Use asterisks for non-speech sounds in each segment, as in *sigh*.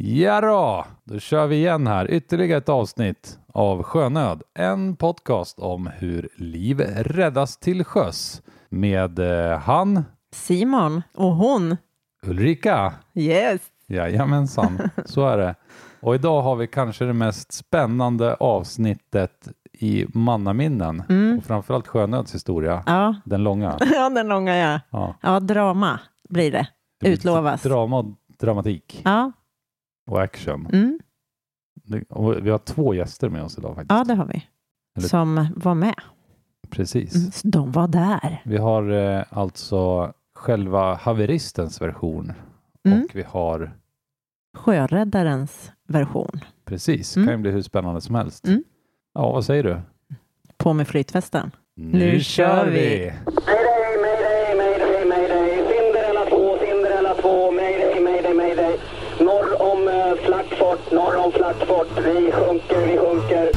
Ja då, då kör vi igen här. Ytterligare ett avsnitt av Sjönöd. En podcast om hur liv räddas till sjöss. Med eh, han, Simon och hon. Ulrika. Yes. Jajamensan, *laughs* så är det. Och idag har vi kanske det mest spännande avsnittet i mannaminnen. Mm. Och framförallt Sjönöds historia. Ja. Den långa. *laughs* ja, den långa ja. Ja. Ja, drama blir det. Det blir Utlovas. Drama och dramatik Ja, och action. mm. Det- Och vi har två gäster med oss idag faktiskt. ja det har vi. Eller- Som var med. Precis. Mm, De var där. Vi har eh, alltså själva haveristens version Mm. och vi har Sjöräddarens version. precis, Mm. kan ju bli hur spännande som helst. Mm. Ja, vad säger du? På med flytvästen. Nu, kör vi! Mayday, Vi sjunker, vi sjunker.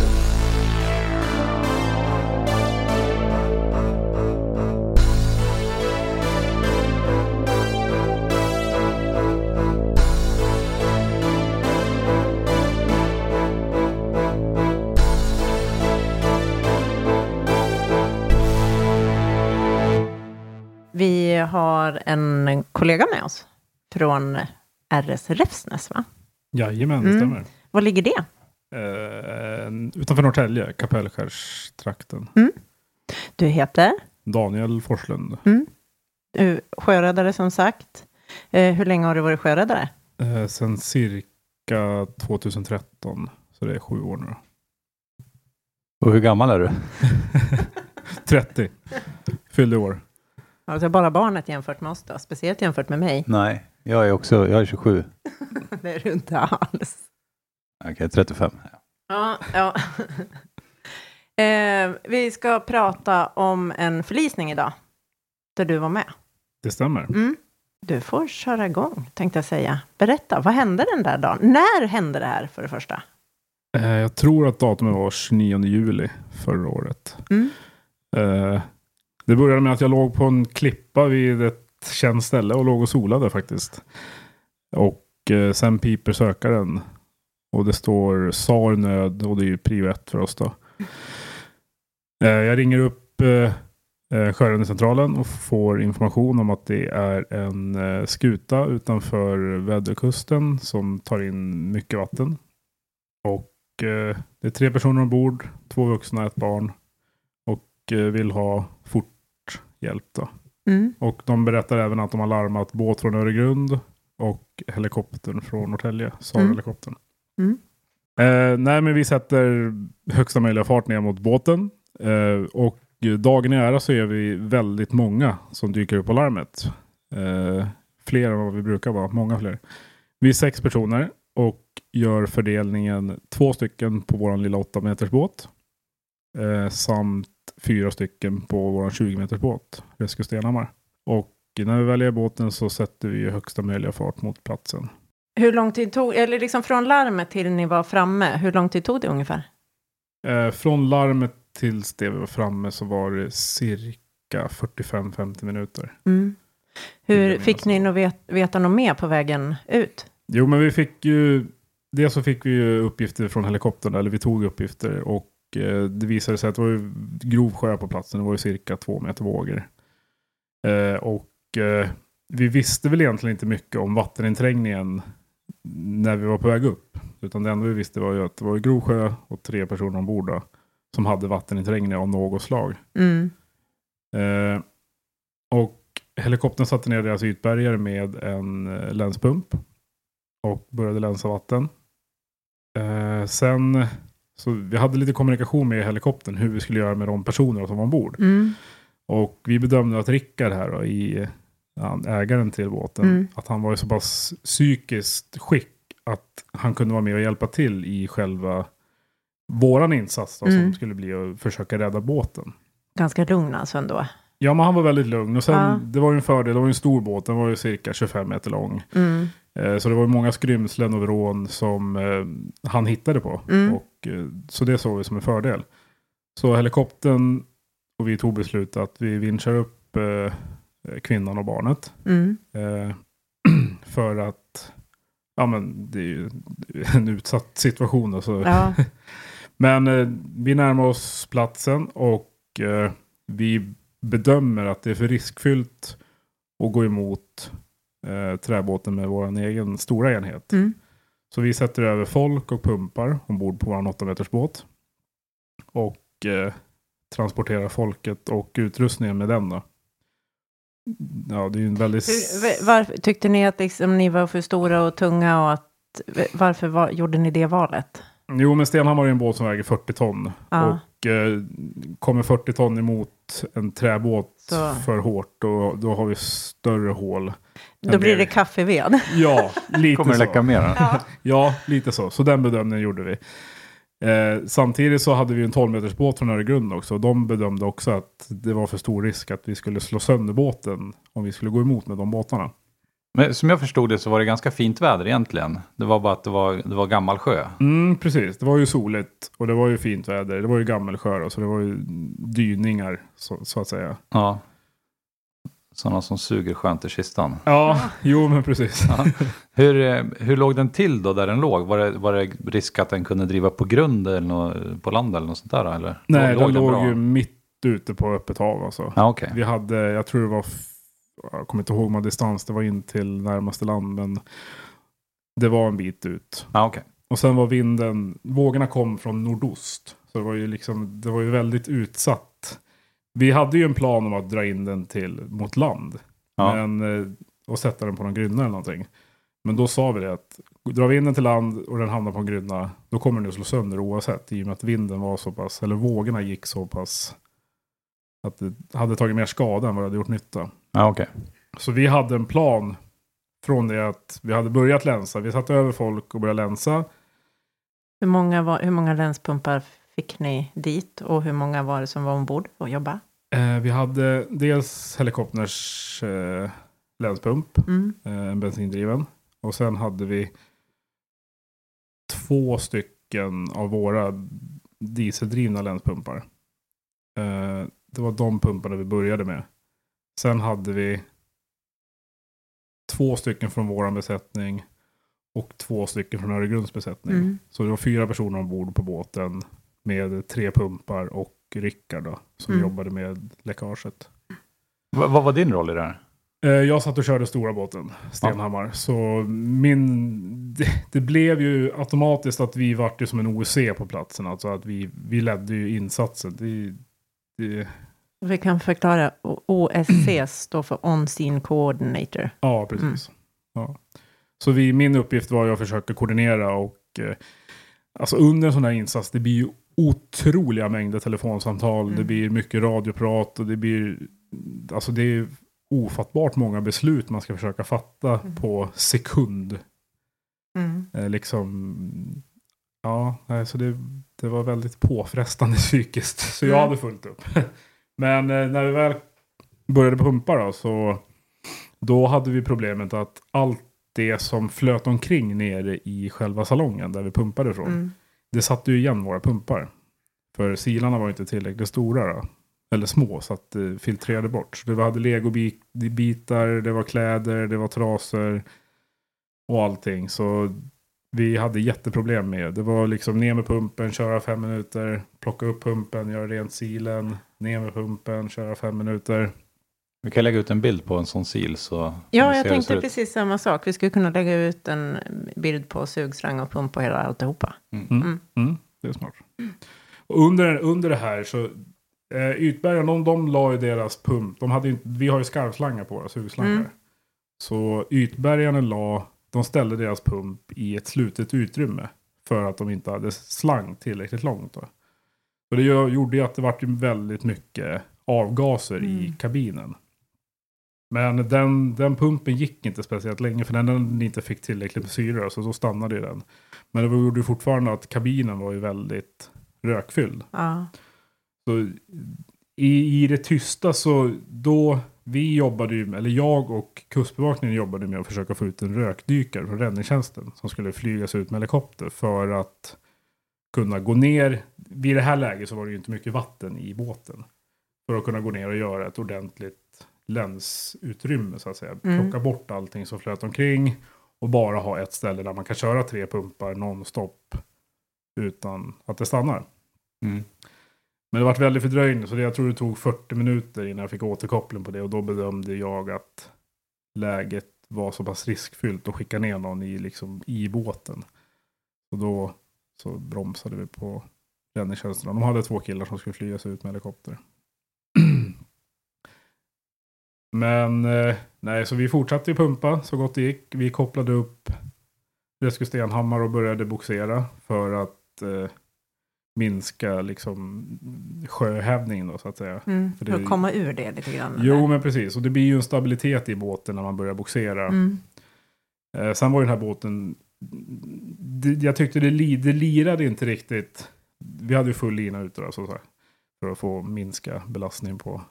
Vi har en kollega med oss från RS Räfsnäs, va? Jajamän, det Mm. stämmer. Var ligger det? Eh, utanför Norrtälje, Kapellskärstrakten. Du heter? Daniel Forslund. Du, sjöräddare som sagt. Eh, hur länge har du varit sjöräddare? Eh, sen cirka 2013. Så det är sju år nu. Och hur gammal är du? *laughs* 30. Fyllde år. Alltså bara barnet jämfört med oss då, speciellt jämfört med mig. Nej, jag är också, jag är 27. *laughs* Det är du inte alls. Okej, 35. Ja, ja. *laughs* eh, vi ska prata om en förlisning idag, där du var med. Det stämmer. Mm. Du får köra igång, tänkte jag säga. Berätta, vad hände den där dagen? När hände det här för det första? Eh, jag tror att datumet var 29 juli förra året. Mm. Eh, det började med att jag låg på en klippa vid ett känt ställe och låg och solade faktiskt. Och eh, sen piper sökaren. Och det står SAR nöd och det är ju prio ett för oss då. Eh, jag ringer upp eh, eh, Sjöräddningscentralen och får information om att det är en skuta utanför väderkusten som tar in mycket vatten. Och det är tre personer ombord, två vuxna, ett barn. Och vill ha fort hjälp då. Mm. Och de berättar även att de har larmat båt från Öregrund och helikoptern från Norrtälje, SAR-helikoptern. Mm. Mm. Eh, nej, men vi sätter högsta möjliga fart ner mot båten. Eh, och dagen i ära så är vi väldigt många som dyker upp på larmet. Eh, fler än vad vi brukar vara, många fler. Vi är sex personer och gör fördelningen två stycken på vår lilla 8 meters båt. Eh, samt fyra stycken på vår 20 meters båt, Rescue Stenhammar. Och när vi väljer båten så sätter vi högsta möjliga fart mot platsen. Hur lång tid tog, eller liksom från larmet till ni var framme, hur lång tid tog det ungefär? Eh, från larmet tills det vi var framme så var det cirka 45-50 minuter. Mm. Hur fick ni nog vet, veta något mer på vägen ut? Jo, men vi fick ju... Dels så fick vi ju uppgifter från helikoptern, eller vi tog uppgifter och eh, det visade sig att det var ju grov sjö på platsen. Det var ju cirka två meter vågor. Eh, och eh, vi visste väl egentligen inte mycket om vatteninträngningen när vi var på väg upp. Utan det enda vi visste var ju att det var ju grov sjö och tre personer ombord då, som hade vatteninträngning av något slag. Mm. Eh, och helikoptern satte ner deras ytbärgare med en eh, länspump. Och började länsa vatten. Eh, sen, så vi hade lite kommunikation med helikoptern hur vi skulle göra med de personer som var ombord. Mm. Och vi bedömde att Rickard här då, i ägaren till båten, Mm. att han var i så pass psykiskt skick att han kunde vara med och hjälpa till i själva våran insats då, Mm. som skulle bli att försöka rädda båten. Ganska lugn alltså ändå. Ja, men han var väldigt lugn. Och sen, Ja. det var ju en fördel, det var ju en stor båt, den var ju cirka 25 meter lång. Mm. Eh, så det var ju många skrymslen och vrån som eh, han hittade på. Mm. Och, eh, så det såg vi som en fördel. Så helikoptern och vi tog beslut att vi vinschar upp kvinnan och barnet. Mm. Eh, *clears throat* för att ja men det är ju *laughs* en utsatt situation. Då, så. Ja. *laughs* Men eh, vi närmar oss platsen och eh, vi bedömer att det är för riskfyllt att gå emot eh, träbåten med vår egen stora enhet. Mm. Så vi sätter över folk och pumpar ombord på vår 8 meters båt. Och eh, transporterar folket och utrustningen med den då. Ja, det är ju en väldigt... Hur, varför, tyckte ni att liksom, ni var för stora och tunga och att varför var, gjorde ni det valet? Jo, men Stenhammar är en båt som väger 40 ton. Ja. Och eh, kommer 40 ton emot en träbåt Så- för hårt, då, då har vi större hål. Då blir det kaffeved. Ja, *laughs* lite Kommer så. läcka mer? Ja. Ja, lite så. Så den bedömningen gjorde vi. Eh, samtidigt så hade vi en 12 meters båt från Öregrund också. Och de bedömde också att det var för stor risk att vi skulle slå sönder båten om vi skulle gå emot med de båtarna. Men som jag förstod det så var det ganska fint väder egentligen. Det var bara att det var, det var gammal sjö. Mm, precis. Det var ju soligt och det var ju fint väder. Det var ju gammelsjö så det var ju dyningar så, så att säga. Ja. Sådana som suger skönt i kistan. Ja, jo men precis. Hur, eh, hur låg den till då där den låg? Var det, var det risk att den kunde driva på grund eller nå, på land eller något sånt där? Eller? Nej, den låg bra? ju mitt ute på öppet hav alltså. Ja, okej. Vi hade, jag tror det var, jag kommer inte ihåg vad distans det var in till närmaste land, men det var en bit ut. Ja, okej. Och sen var vinden, vågorna kom från nordost. Så det var ju liksom, det var ju väldigt utsatt. Vi hade ju en plan om att dra in den till mot land. Ja. Men, eh, och sätta den på någon grynna eller någonting. Men då sa vi det att drar vi in den till land och den hamnar på en grynna, då kommer den att slå sönder oavsett. I och med att vinden var så pass, eller vågorna gick så pass, att det hade tagit mer skada än vad det hade gjort nytta. Ja, okej. Så vi hade en plan från det att vi hade börjat länsa. Vi satte över folk och började länsa. Hur många, var, hur många länspumpar fick ni dit och hur många var det som var ombord och jobba? Eh, vi hade dels helikopters eh, länspump, Mm. eh, en bensindriven. Och sen hade vi två stycken av våra dieseldrivna länspumpar. Eh, det var de pumparna vi började med. Sen hade vi två stycken från våran besättning och två stycken från Öregrunds besättning. Mm. Så det var fyra personer ombord på båten med tre pumpar och Rickard då, som Mm. jobbade med läckaget. Va- vad var din roll i det här? Eh, Jag satt och körde stora båten, Stenhammar. Så min, *laughs* det, det blev ju automatiskt att vi vart ju som en OC på platsen. Alltså att vi, vi ledde ju insatsen. Det, det, Vi kan förklara. OSC *clears throat* står för On Scene Coordinator. ja, precis. Ja. Så vi, min uppgift var ju att försöka koordinera och eh, alltså under en sån här insats, det blir ju otroliga mängder telefonsamtal. Det Mm. blir mycket radioprat och det blir, alltså det är ofattbart många beslut man ska försöka fatta Mm. på sekund. Mm. Eh, liksom, ja, nej, så det, det var väldigt påfrestande *laughs* psykiskt. Så jag Mm. hade fullt upp. *laughs* Men eh, när vi väl började pumpa då, så då hade vi problemet att allt det som flöt omkring nere i själva salongen där vi pumpade ifrån, Mm det satte ju igen våra pumpar. För silarna var inte tillräckligt stora då. Eller små så att det filtrerade bort. Så det hade legobitar, det var kläder, det var trasor och allting. Så vi hade jätteproblem med. Det var liksom ner med pumpen, köra fem minuter, plocka upp pumpen, göra rent silen, ner med pumpen, köra fem minuter. Vi kan lägga ut en bild på en sån sil så Ja, jag tänkte precis samma sak. Vi skulle kunna lägga ut en bild på sugslang och pump och hela alltihopa. Mm. Mm, det är smart. Och under, under det här så eh, Ytbergen, de, de la ju deras pump. De hade ju, vi har ju skarvslangar på våra sugslangar. Mm. Så Ytbergarna la, de ställde deras pump i ett slutet utrymme. För att de inte hade slang tillräckligt långt. Då. Och det gjorde ju att det vart väldigt mycket avgaser i Mm. kabinen. Men den, den pumpen gick inte speciellt länge för den, den inte fick tillräckligt med syre. Så då stannade ju den. Men det gjorde ju fortfarande att kabinen var ju väldigt rökfylld. Ja. Så i, I det tysta så då vi jobbade ju, eller jag och kustbevakningen jobbade med att försöka få ut en rökdykare från räddningstjänsten som skulle flygas ut med helikopter för att kunna gå ner. Vid det här läget så var det ju inte mycket vatten i båten. För att kunna gå ner och göra ett ordentligt länsutrymme så att säga. Mm. Plocka bort allting som flöt omkring Och bara ha ett ställe där man kan köra tre pumpar nonstop utan att det stannar. Mm. Men det var väldigt fördröjning så det, jag tror det tog 40 minuter innan jag fick återkoppling på det och då bedömde jag att läget var så pass riskfyllt att skicka ner någon i, liksom, i båten. Och då så bromsade vi på räddningstjänsterna. De hade två killar som skulle flygas ut med helikopter. Men eh, nej, så vi fortsatte ju pumpa så gott det gick. Vi kopplade upp Rescue Stenhammar och började boxera för att eh, minska liksom sjöhävningen då så att säga. Mm. För För, det- att komma ur det lite grann. Jo eller? men precis, och det blir ju en stabilitet i båten när man börjar boxera. Mm. Eh, sen var ju den här båten, det, jag tyckte det, li, det lirade inte riktigt. Vi hade ju full lina ute då, så så här, för att få minska belastningen på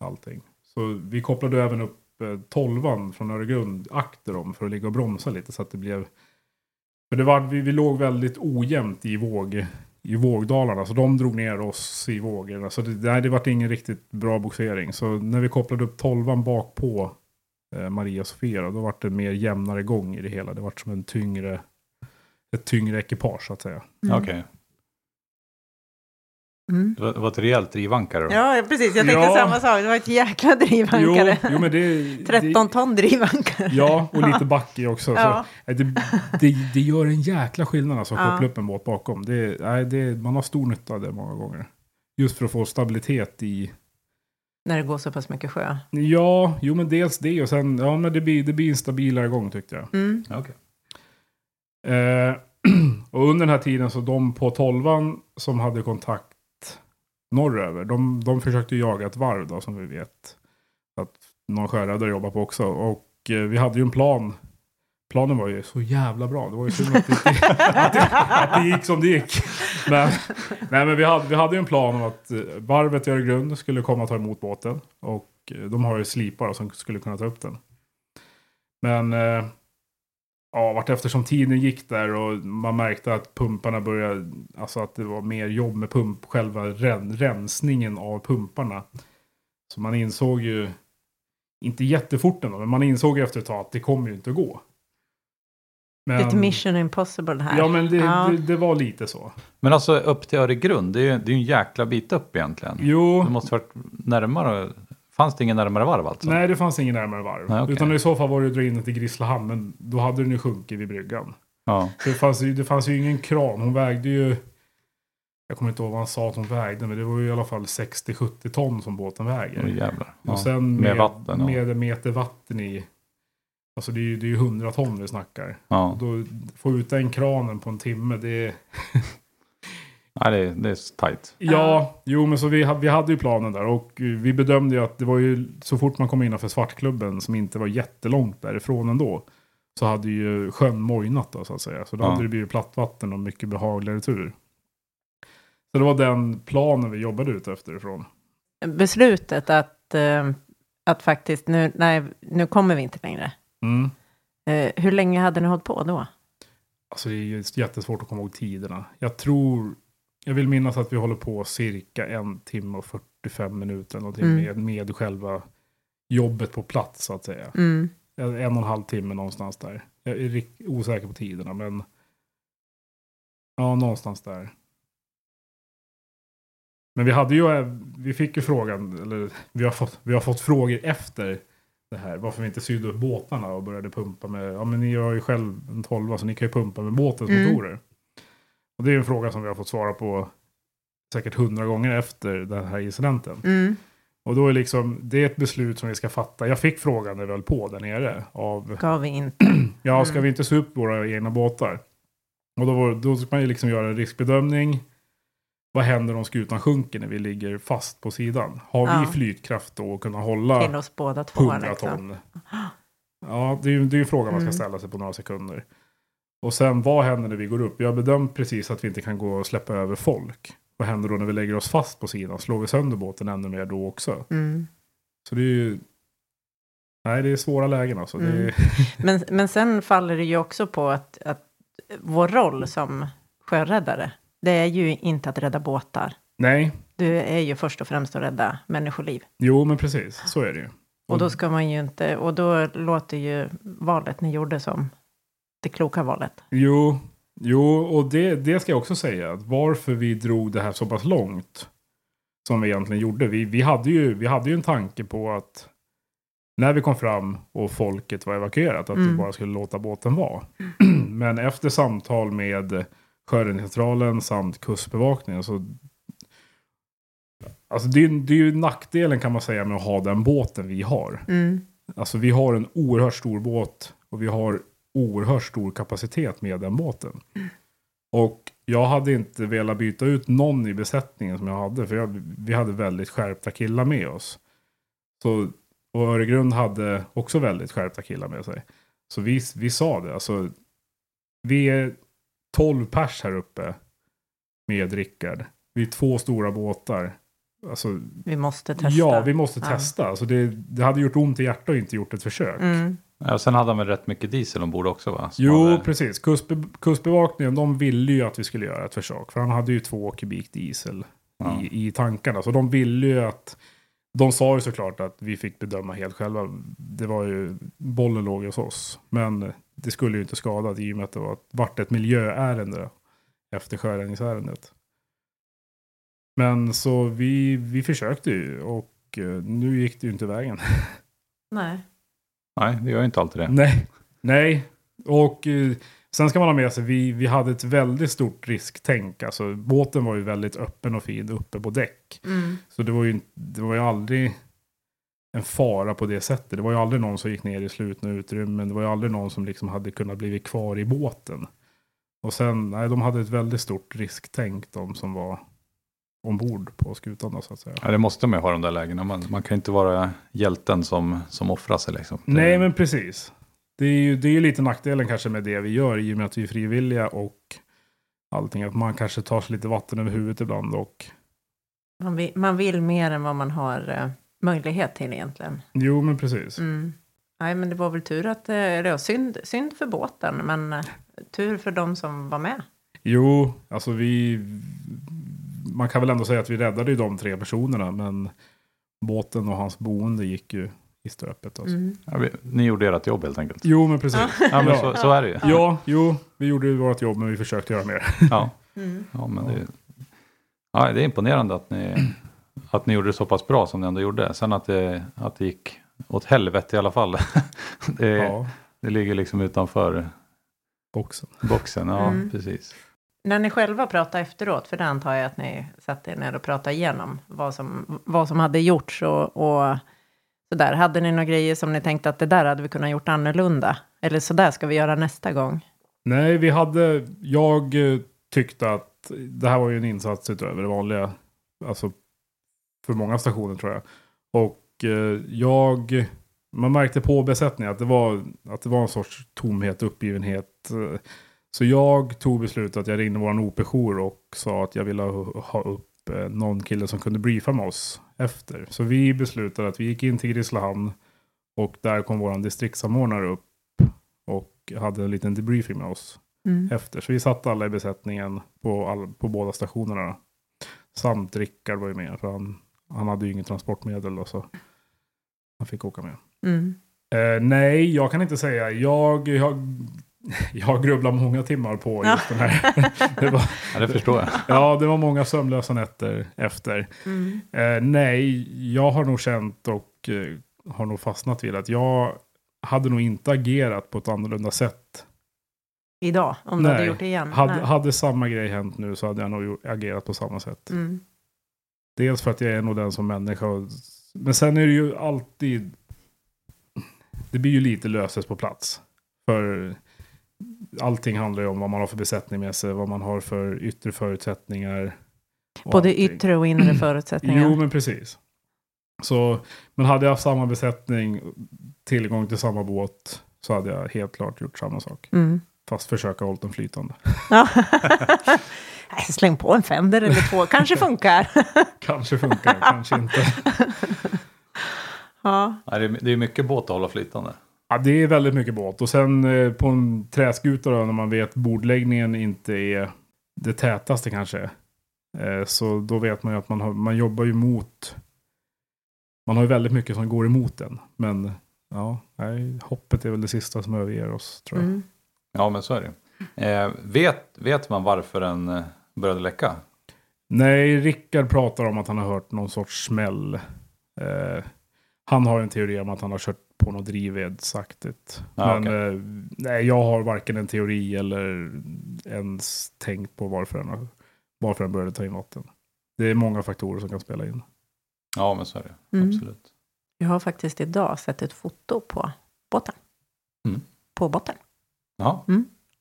allting. Så vi kopplade även upp eh, tolvan från Öregrund akter om för att ligga och bromsa lite så att det blev för det var, vi, vi låg väldigt ojämnt i, våg, i vågdalarna så de drog ner oss i vågorna. Så det, nej, det var ingen riktigt bra boxering. Så när vi kopplade upp tolvan bak på eh, Maria Sofia då, då var det mer jämnare gång i det hela. Det var som en tyngre, ett tyngre ekipage så att säga. Mm. Okej. Mm. Det var, det var ett rejält drivankare då? Ja, precis. Jag tänkte Ja. samma sak. Det var ett jäkla drivankare. Jo, jo men det... *laughs* 13 ton drivankare. Det, ja, och lite backig också. Ja. Så, det, det, det gör en jäkla skillnad alltså att Ja. koppla upp en båt bakom. Det, nej, det, man har stor nytta av det många gånger. Just för att få stabilitet i... När det går så pass mycket sjö. Ja, jo men dels det och sen, ja men det blir, det blir en stabilare gång tyckte jag. Mm. Okej. Eh, *clears throat* och under den här tiden så de på tolvan som hade kontakt norröver, de, de försökte jaga ett varv då som vi vet. Att någon sjöräddare jobbar på också. Och eh, vi hade ju en plan. Planen var ju så jävla bra. Det var ju synd att det, *laughs* att det, att det gick som det gick. Men, nej, men vi, hade, vi hade ju en plan om att eh, varvet i Öregrund skulle komma och ta emot båten. Och eh, de har ju slipar som skulle kunna ta upp den. Men eh, ja, vart eftersom tiden gick där och man märkte att pumparna började, alltså att det var mer jobb med pump, själva ren, rensningen av pumparna. Så man insåg ju, inte jättefort ändå, men man insåg efter ett tag att det kommer ju inte att gå. Men, Lite mission impossible här. Ja, men det, Ja. Det, det var lite så. Men alltså upp till Öregrund, det är ju det är en jäkla bit upp egentligen. Jo, Det måste varit närmare. Fanns det ingen närmare varv alltså? nej det fanns ingen närmare varv. Nej, okej. Utan i så fall var det att dra in den till Grisslehamn, men då hade den ju sjunkit vid bryggan. Ja. Det fanns, ju, det fanns ju ingen kran. Hon vägde ju... Jag kommer inte ihåg vad han sa att hon vägde. Men det var ju i alla fall 60-70 ton som båten väger. Åh, jävlar. Ja. Och sen med med, vatten, ja. med en meter vatten i. Alltså det är ju, det är ju 100 ton vi snackar. Ja. Och då få ut den kranen på en timme. Det är... *laughs* Nej, det, är- det är tajt. Ja, jo men så vi, vi hade ju planen där. Och vi bedömde ju att det var ju så fort man kom innanför Svartklubben. Som inte var jättelångt därifrån ändå. Så hade ju sjön mojnat då så att säga. Så då Ja. hade det blivit plattvatten och mycket behagligare tur. Så det var den planen vi jobbade ut efter ifrån. Beslutet att, eh, att faktiskt, nu, nej, nu kommer vi inte längre. Mm. Eh, hur länge hade ni hållit på då? Alltså det är ju jättesvårt att komma ihåg tiderna. Jag tror, jag vill minnas att vi håller på cirka en timme och 45 minuter. Någonting Mm. med, med själva jobbet på plats så att säga. Mm. En och en halv timme någonstans där. Jag är osäker på tiderna men. Ja, någonstans där. Men vi hade ju, vi fick ju frågan, eller vi har fått, vi har fått frågor efter det här. Varför vi inte sydde upp båtarna och började pumpa med, ja men ni har ju själv en 12 så ni kan ju pumpa med båtens Mm. motorer. Och det är en fråga som vi har fått svara på säkert hundra gånger efter den här incidenten. Mm. Och då är liksom, det är ett beslut som vi ska fatta. Jag fick frågan när vi höll på där nere av Gav vi inte. *clears throat* Ja, ska Mm. vi inte se upp våra egna båtar? Och då, var, då ska man ju liksom göra en riskbedömning. Vad händer om skutan sjunker när vi ligger fast på sidan? Har Ja. vi flytkraft då att kunna hålla Till oss båda två. 100 Liksom. ton? *gasps* Ja, det är ju det är frågan man ska Mm. ställa sig på några sekunder. Och sen, vad händer när vi går upp? Har bedömt precis att vi inte kan gå och släppa över folk. Vad händer då när vi lägger oss fast på sidan? Slår vi sönder båten ännu mer då också? Mm. Så det är ju... Nej, det är svåra lägen alltså. Mm. är, Men, men sen faller det ju också på att, att vår roll som sjöräddare, det är ju inte att rädda båtar. nej, Du är ju först och främst att rädda människoliv. jo men precis. Så är det ju. Och då ska man ju inte, och då låter ju valet ni gjorde som det kloka valet. Jo, jo och det, det ska jag också säga. Att varför vi drog det här så pass långt. Som vi egentligen gjorde. Vi, vi, hade ju, vi hade ju en tanke på att när vi kom fram och folket var evakuerat. Att vi Mm. bara skulle låta båten vara. *clears throat* Men efter samtal med Sjöräddningscentralen samt Kustbevakningen. Så, alltså det, är det är ju nackdelen kan man säga med att ha den båten vi har. Mm. Alltså vi har en oerhört stor båt och vi har oerhört stor kapacitet med den båten. Och jag hade inte velat byta ut någon i besättningen som jag hade. För jag, vi hade väldigt skärpta killar med oss. Så, och Öregrund hade också väldigt skärpta killar med sig. Så vi, vi sa det. Alltså, vi är 12 pers här uppe med Rickard. Vi är två stora båtar. Alltså, Vi måste testa. Ja, vi måste Ja. testa. Alltså det, det hade gjort ont i hjärtat och inte gjort ett försök. Mm. Ja, sen hade han väl rätt mycket diesel ombord också va? Som Jo, hade- precis. Kustbe, kustbevakningen, de ville ju att vi skulle göra ett försök. För han hade ju två kubik diesel Ja. i, i tankarna. Så de ville ju att... De sa ju såklart att vi fick bedöma helt själva. Det var ju... Bollen låg hos oss. Men det skulle ju inte skada i och med att det var, vart ett miljöärende efter sjöräddningsärendet. Men så vi, vi försökte ju och eh, nu gick det ju inte vägen. *laughs* Nej. Nej, det gör ju inte alltid det. Nej, nej. Och eh, sen ska man ha med sig, vi, vi hade ett väldigt stort risktänk. Alltså båten var ju väldigt öppen och fin uppe på däck. Mm. Så det var ju, det var ju aldrig en fara på det sättet. Det var ju aldrig någon som gick ner i slutna utrymmen. Det var ju aldrig någon som liksom hade kunnat bli kvar i båten. Och sen, nej, de hade ett väldigt stort risktänk, de som var ombord på skutan då, så att säga. Ja, det måste man ju ha de där lägena. Man, man kan inte vara hjälten som, som offrar sig liksom. Det- Nej, men precis. Det är ju det är ju lite nackdelen kanske med det vi gör i och med att vi är frivilliga och allting. Att man kanske tar sig lite vatten över huvudet ibland och Man, vill, man vill mer än vad man har eh, möjlighet till egentligen. jo, men precis. Mm. Nej, men det var väl tur att, eh, eller ja, synd, synd för båten, men eh, tur för de som var med. Jo, alltså vi... Man kan väl ändå säga att vi räddade ju de tre personerna, men båten och hans boende gick ju i stöpet. Alltså. Mm. Ja, vi, ni gjorde ert jobb helt enkelt. Jo, men precis. Ja, men så, så är det ju. Ja, jo, vi gjorde ju vårt jobb, men vi försökte göra mer. *laughs* Ja, Mm. ja, men det, ja, det är imponerande att ni, att ni gjorde det så pass bra som ni ändå gjorde. Sen att det, att det gick åt helvete i alla fall. *laughs* Det, Ja, det ligger liksom utanför boxen. boxen. Ja, Mm. precis. När ni själva pratade efteråt, för det antar jag att ni satte er ner och pratade igenom vad som, vad som hade gjorts och, och sådär. Hade ni några grejer som ni tänkte att det där hade vi kunnat gjort annorlunda? Eller så där ska vi göra nästa gång? Nej, vi hade... Jag eh, tyckte att det här var ju en insats utöver det vanliga. Alltså för många stationer tror jag. Och eh, jag... Man märkte på besättningen att det var, att det var en sorts tomhet, uppgivenhet. Eh, så jag tog beslutet att jag ringde vår OP-jour och sa att jag ville ha ha upp eh, någon kille som kunde briefa med oss efter. Så vi beslutade att vi gick in till Grisslehamn och där kom vår distriktssamordnare upp och hade en liten debriefing med oss Mm. efter. Så vi satt alla i besättningen på, all, på båda stationerna. Samt Rickard var ju med, för han, han hade ju inget transportmedel. Och så han fick åka med. Mm. Eh, nej, jag kan inte säga. Jag, jag, *laughs* jag grubblar många timmar på just den här. *laughs* det var, Ja, det förstår jag. ja, det var många sömnlösa nätter efter. Mm. Eh, nej, jag har nog känt och eh, har nog fastnat vid att jag hade nog inte agerat på ett annorlunda sätt Idag, om du hade Nej. gjort det igen? Hade, Nej. hade samma grej hänt nu så hade jag nog agerat på samma sätt. Mm. Dels för att jag är nog den som människa. och- Men sen är det ju alltid... Det blir ju lite löses på plats. För allting handlar ju om vad man har för besättning med sig, vad man har för yttre förutsättningar. Både allting. yttre och inre förutsättningar. Jo, men precis. Så, men hade jag haft samma besättning, tillgång till samma båt, så hade jag helt klart gjort samma sak. Mm. Fast försöka hålla den flytande. Ja. *laughs* Släng på en Fender eller två, kanske *laughs* funkar. Kanske funkar, kanske inte. *laughs* ja. Nej, det, är, det är mycket båt att hålla flytande. Ja, det är väldigt mycket båt. Och sen eh, på en träskuta då, när man vet bordläggningen inte är det tätaste kanske. Eh, så då vet man ju att man, har, man jobbar ju mot... Man har ju väldigt mycket som går emot den. Men ja, nej, hoppet är väl det sista som överger oss tror jag. Mm. Ja, men så är det. Eh, vet, vet man varför den eh, började läcka? Nej, Rickard pratar om att han har hört någon sorts smäll. Eh, han har en teori om att han har kört på något drivvedsaktigt. Ja, Men eh, nej, jag har varken en teori eller ens tänkt på varför den, varför den började ta in vatten. Det är många faktorer som kan spela in. Ja, men så är det. Mm. Absolut. Jag har faktiskt idag sett ett foto på båten. Mm. På botten. Ja,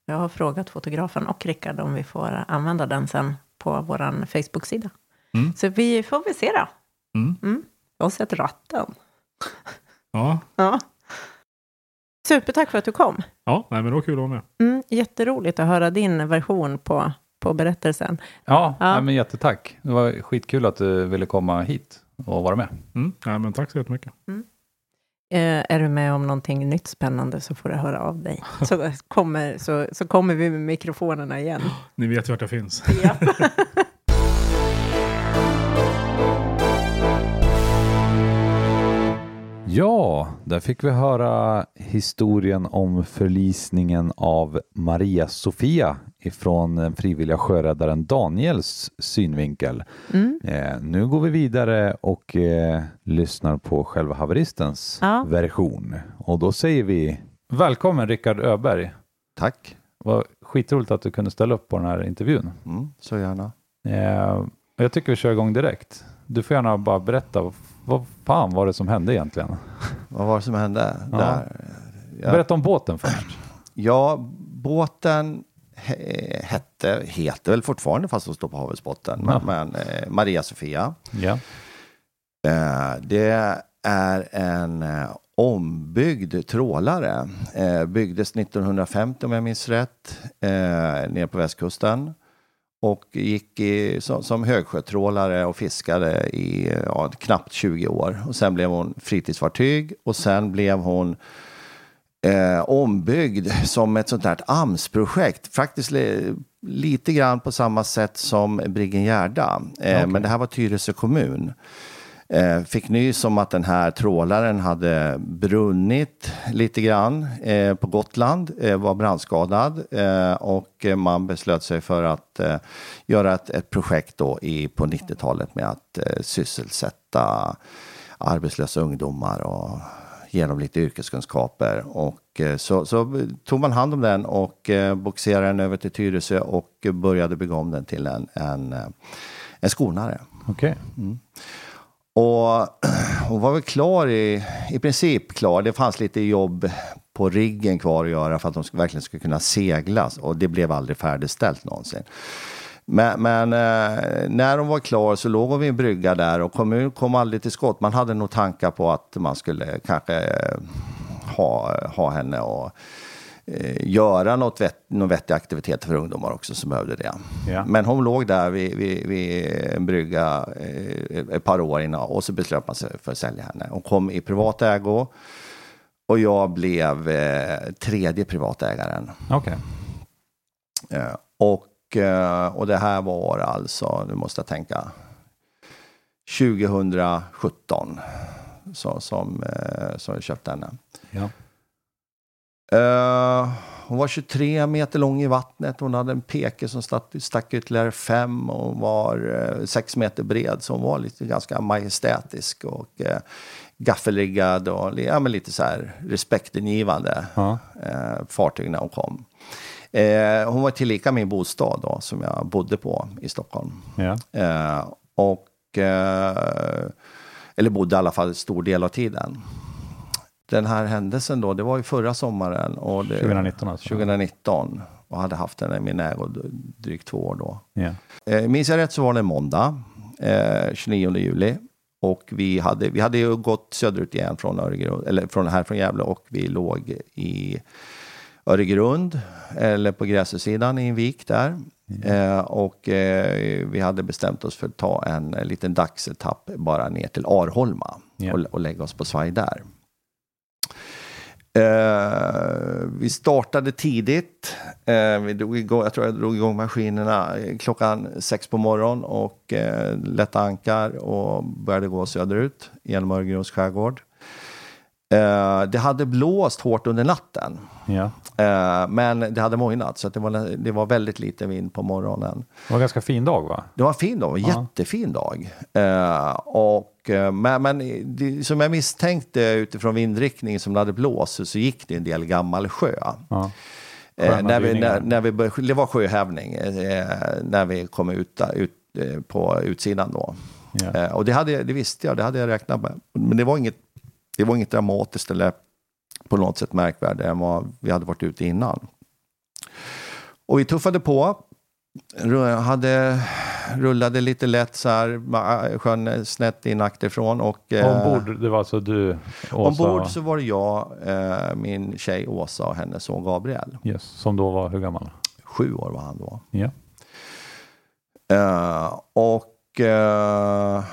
Jag har frågat fotografen och Rickard om vi får använda den sen på vår Facebook-sida. Mm. Så vi får väl se då. Mm. Jag har sett ratten. *laughs* Ja, Ja. Supertack för att du kom. ja nej, men det var kul att vara med. Mm, jätteroligt att höra din version på, på berättelsen. ja, Ja. Nej, men jättetack. Det var skitkul att du ville komma hit och vara med. Mm. Nej, men tack så jättemycket. Eh, är du med om någonting nytt spännande så får du höra av dig. *laughs* Så kommer, så, så kommer vi med mikrofonerna igen. Ni vet ju vart jag finns. Ja. *laughs* Ja, där fick vi höra historien om förlisningen av Maria Sofia ifrån den frivilliga sjöräddaren Daniels synvinkel. Mm. Eh, nu går vi vidare och eh, lyssnar på själva haveristens Ja. version. Och då säger vi välkommen Rickard Öberg. Tack. Vad skitroligt att du kunde ställa upp på den här intervjun. Mm, så gärna. Eh, jag tycker vi kör igång direkt. Du får gärna bara berätta, vad, fan var det som hände egentligen? Vad var det som hände Ja. där? Ja, Berätta om båten först. ja, båten he- hette, heter väl fortfarande fast hon står på havets botten, Ja. men eh, Maria Sofia. Ja. Eh, det är en eh, ombyggd trålare. Eh, byggdes 1950 om jag minns rätt, eh, nere på västkusten. Och gick i, som, som högsjötrålare och fiskade i ja, knappt 20 år. Och sen blev hon fritidsfartyg och sen blev hon eh, ombyggd som ett sånt där AMS-projekt. Faktiskt li, lite grann på samma sätt som Briggen Gärda. Eh, Okej. Men det här var Tyresö kommun. Eh, fick nys om att den här trålaren hade brunnit lite grann eh, på Gotland, eh, var brandskadad eh, och man beslöt sig för att eh, göra ett, ett projekt då i, på 90-talet med att eh, sysselsätta arbetslösa ungdomar och ge dem lite yrkeskunskaper. Och, så, så tog man hand om den och boxerade den över till Tyresö och började bygga om den till en, en, en skonare. Okej. Och hon var väl klar i, i princip klar. Det fanns lite jobb på riggen kvar att göra för att de verkligen skulle kunna seglas och det blev aldrig färdigställt någonsin. Men, men eh, när de var klar så låg hon vid en brygga där och kommunen kom aldrig till skott. Man hade nog tankar på att man skulle kanske eh, ha, ha henne och eh, göra något vett, någon vettig aktivitet för ungdomar också som behövde det. Ja. Men hon låg där vid, vid, vid en brygga eh, ett par år innan och så beslöt man sig för att sälja henne. Hon kom i privat ägo och jag blev eh, tredje privatägaren. Okej. Eh, och, eh, och det här var alltså, nu måste jag tänka, 2017 så, som, eh, som jag köpte henne. Ja. Eh, hon var 23 meter lång i vattnet. Hon hade en peke som stack, stack ytterligare fem och hon var eh, sex meter bred. Så hon var lite ganska majestätisk och eh, gaffelriggad och ja, men lite så här respektingivande Ja. eh, fartyg när hon kom. Hon var tillika min bostad då, som jag bodde på i Stockholm. Ja. Och, eller bodde i alla fall stor del av tiden. Den här händelsen då, det var ju förra sommaren. Och det, 2019 alltså. 2019. Och hade haft den i min ägo drygt två år då. Eh, minns jag rätt så var det en måndag, eh, 29 juli. Och vi hade, vi hade ju gått söderut igen från Öregrund, eller från här från Gävle och vi låg i Öregrund, eller på Gräsösidan i en vik där. Eh, och eh, vi hade bestämt oss för att ta en, eh, liten dagsetapp bara ner till Arholma Ja. och, och lägga oss på svaj där. Eh, vi startade tidigt. Eh, vi drog igång, jag tror jag drog igång maskinerna klockan sex på morgonen och eh, lätta ankar och började gå söderut genom Öregrunds skärgård. Eh, det hade blåst hårt under natten. Ja. Eh, men det hade mojnat så det, var, det var väldigt lite vind på morgonen. Det var en ganska fin dag va? Det var en fin dag, en Ja. jättefin dag. Eh, och, eh, men men det, som jag misstänkte utifrån vindriktningen som det hade blåst så gick det en del gammal sjö. Ja. Eh, när vi, när, när vi det var sjöhävning eh, när vi kom ut, ut eh, på utsidan då. Eh, och det, hade, det visste jag, det hade jag räknat med. Men det var inget, det var inget dramatiskt eller på något sätt märkvärdigare än vad vi hade varit ute innan. Och vi tuffade på. Hade, rullade lite lätt så här, ma- sjön snett in akterifrån. Och, eh, Ombord, det var alltså du, Åsa, ombord så var det jag, eh, min tjej Åsa och hennes son Gabriel. yes, som då var hur gammal? Sju år var han då. Ja. Eh, och eh,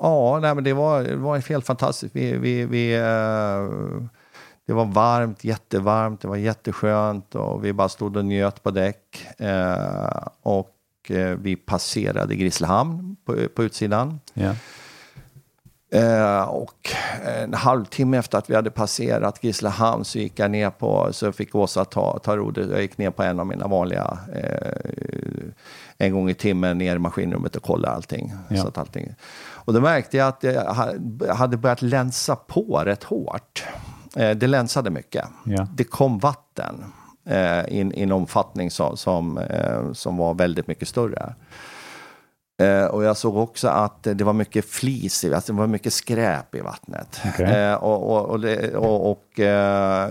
ja, nej, men det var, det var helt fantastiskt. Vi, vi, vi, eh, det var varmt, jättevarmt, det var jätteskönt och vi bara stod och njöt på däck. Eh, och eh, vi passerade Grisslehamn på, på utsidan. Ja. Eh, och en halvtimme efter att vi hade passerat Grisslehamn så gick jag ner på, så fick Åsa ta, ta rodret. Jag gick ner på en av mina vanliga, eh, en gång i timmen ner i maskinrummet och kolla allting. Ja. Så att allting. Och då märkte jag att ha- hade börjat länsa på rätt hårt. Eh, det länsade mycket. Ja. Det kom vatten eh, i, en omfattning som, som, eh, som var väldigt mycket större. Och jag såg också att det var mycket flis, i, alltså det var mycket skräp i vattnet. Eh, och och, och, det, och,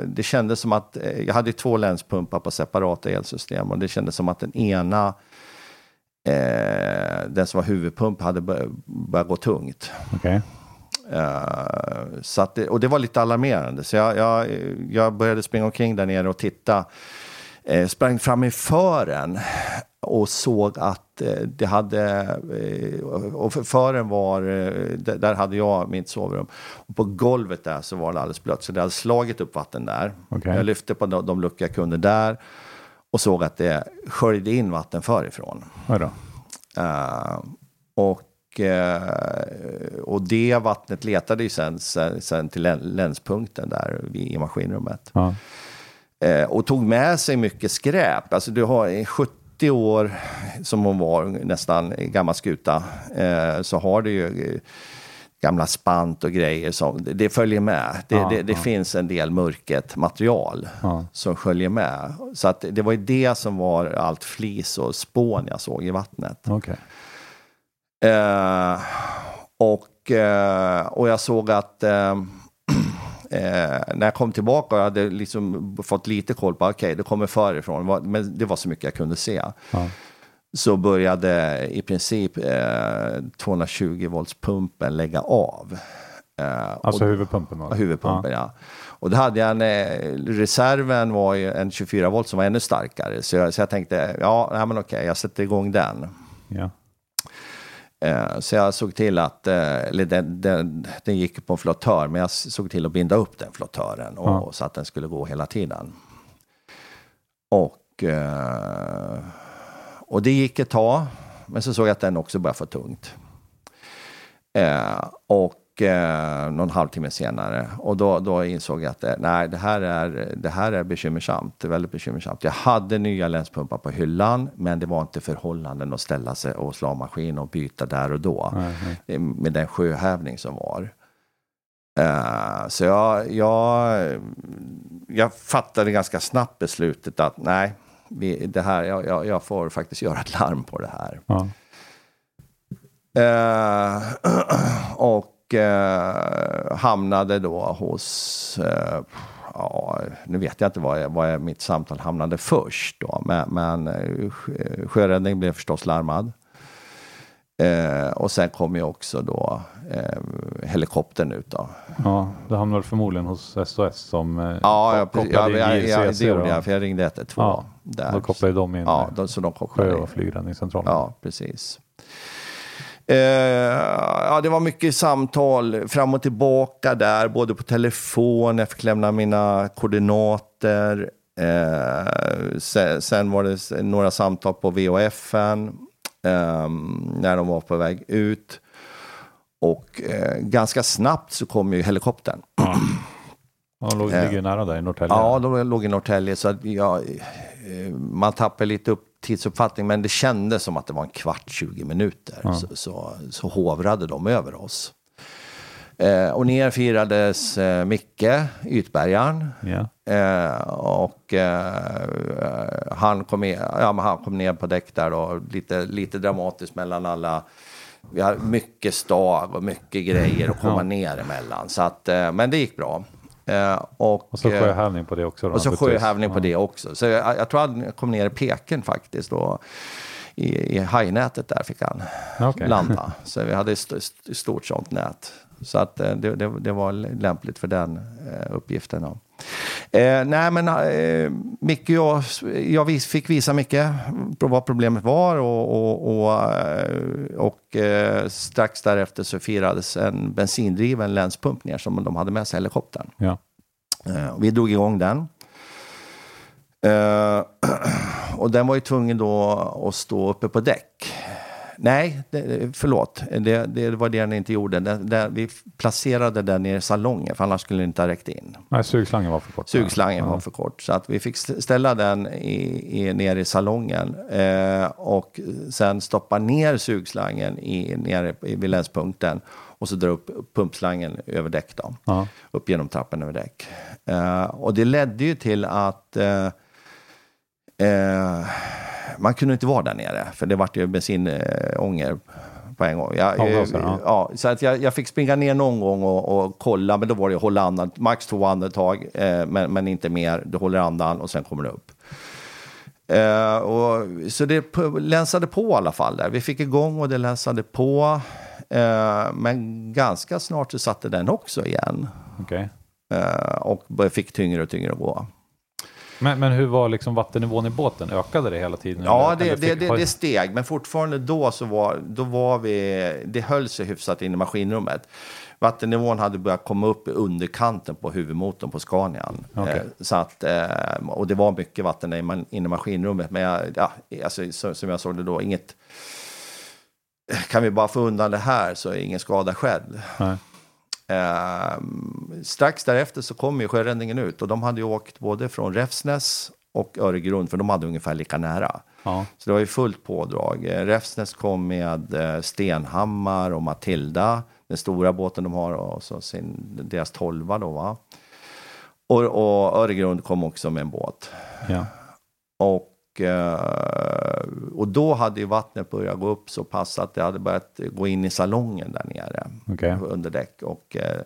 det kändes som att, jag hade två länspumpar på separata elsystem och det kändes som att den ena, den som var huvudpump, hade bör- börjat gå tungt. Okej. Eh, så det, och det var lite alarmerande. Så jag, jag, jag började springa omkring där nere och titta. Eh, sprang fram i fören och såg att eh, det hade... Eh, och för- fören var... Eh, där hade jag mitt sovrum. Och på golvet där så var det alldeles blött. Så det hade slagit upp vatten där. Okej. Jag lyfte på de, de luckor jag kunde där. Och såg att det sköljde in vatten förifrån. Eh, och, och det vattnet letade ju sen, sen, sen till län- länspunkten där i maskinrummet. Ja. Eh, och tog med sig mycket skräp. Alltså du har i 70 år, som hon var, nästan gammal skuta, eh, så har du ju eh, gamla spant och grejer som det, följer med. Det, Ja, det, det ja. finns en del mörket material Ja. som sköljer med. Så att det var ju det som var allt flis och spån jag såg i vattnet. Okej. Eh, och, eh, och jag såg att eh, *clears throat* eh, när jag kom tillbaka och jag hade liksom fått lite koll på, okej, det kommer förifrån, men det var så mycket jag kunde se. Ja. Så började i princip eh, 220 volts pumpen lägga av. Alltså och- huvudpumpen var Ja, det? huvudpumpen, ja. Och då hade jag en, reserven var ju en 24 volt som var ännu starkare. Så jag, så jag tänkte, ja, nej, men okej, jag sätter igång den. Ja. Eh, Så jag såg till att, eh, eller den, den, den gick på en flottör, men jag såg till att binda upp den flottören och, Ja. så att den skulle gå hela tiden. Och, eh, och det gick ett tag, men så såg jag att den också började få tungt. Eh, och eh, någon halvtimme senare, och då, då insåg jag att eh, nej, det här, är, det här är bekymmersamt. Det är väldigt bekymmersamt. Jag hade nya länspumpar på hyllan, men det var inte förhållanden att ställa sig och slå maskin och byta där och då. Eh, Med den sjöhävning som var. Eh, så jag, jag, jag fattade ganska snabbt beslutet att nej, vi, det här, jag, jag, jag får faktiskt *laughs* göra ett larm på det här. Ja. Eh, *clears throat* och eh, hamnade då hos, eh, ja, nu vet jag inte vad, jag, vad jag, mitt samtal hamnade först då, men, men eh, sjö- sjöräddning blev förstås larmad. Eh, och sen kom ju också då eh, helikoptern ut då. ja, det hamnade förmodligen hos SOS som eh, Ja, jag, kopplade ja, in ja, ja, JCC det gjorde då. jag, för jag ringde 112. Ja, där. Då kopplade de in Ja, de, så de kopplade sjö och flygräddningscentralen. Ja, precis. Eh, ja, det var mycket samtal fram och tillbaka där, både på telefon, jag fick lämna mina koordinater. Eh, sen, sen var det några samtal på VHFen eh, när de var på väg ut. och eh, ganska snabbt så kom ju helikoptern. De låg, ligger ju nära där i Norrtälje. Ja, de låg i Norrtälje så att jag, eh, man tappade lite upp tidsuppfattning men det kändes som att det var en kvart, 20 minuter. Så, så, så hovrade de över oss. Eh, och ner firades eh, Micke, Ytbergaren. Ja. Eh, och eh, han, kom ner, ja, men han kom ner på däck där då, lite, lite dramatiskt mellan alla. Vi har mycket stag och mycket grejer att komma Ja. ner emellan. Så att, eh, men det gick bra. Eh, och, Och så eh, sjöhävning på det också. Då, och så sjöhävning på det också. Så jag, jag tror han kom ner i Peken faktiskt. Och i, I hajnätet där fick han Okej. landa. *laughs* Så vi hade ett st st stort sånt nät. Så att eh, det, det, det var lämpligt för den eh, uppgiften. Eh, nej men eh, Micke och jag, jag fick visa Micke vad problemet var och, och, och, eh, och eh, strax därefter så firades en bensindriven länspump ner som de hade med sig helikoptern. Ja. Eh, vi drog igång den. Eh, *clears throat* och den var ju tvungen då att stå uppe på däck. Nej, det, förlåt. Det, det var det den inte gjorde. Den, den, vi placerade den i salongen, för annars skulle den inte ha räckt in. Nej, sugslangen var för kort. Sugslangen ja. var för kort. Så att vi fick st- ställa den i, i, ner i salongen eh, och sen stoppa ner sugslangen i, nere i- vid länspunkten och så dra upp pumpslangen över däck. Då Ja. upp genom trappen över däck. Eh, och det ledde ju till att eh, eh, man kunde inte vara där nere, för det vart ju bensinånger på en gång. Jag, eh, ja. ja, så att jag, jag fick springa ner någon gång och, och kolla, men då var det hålla andan, max två andetag, eh, men, men inte mer. Du håller andan och sen kommer det upp. Eh, och, så det länsade på i alla fall där. Vi fick igång och det länsade på. Eh, men ganska snart så satte den också igen. Okej. Eh, och fick tyngre och tyngre att gå. Men, men hur var liksom vattennivån i båten? Ökade det hela tiden? Ja, det, det, det, det steg, men fortfarande då så var, då var vi, det höll sig hyfsat in i maskinrummet. Vattennivån hade börjat komma upp i underkanten på huvudmotorn på Scanian. Okej. Eh, så att, eh, och det var mycket vatten inne i maskinrummet, men jag, ja, alltså, så, som jag såg det då, inget... Kan vi bara få undan det här så är ingen skada skedd. Nej. Ehm, strax därefter så kom ju sjöräddningen ut och de hade ju åkt både från Räfsnäs och Öregrund, för de hade ungefär lika nära. Ja. Så det var ju fullt pådrag. Eh, Räfsnäs kom med eh, Stenhammar och Matilda, den stora båten de har, och så sin, deras tolva då va. Och, och Öregrund kom också med en båt. Ja. Och, eh, och då hade ju vattnet börjat gå upp så pass att det hade börjat gå in i salongen där nere Okej. under däck. Och, eh,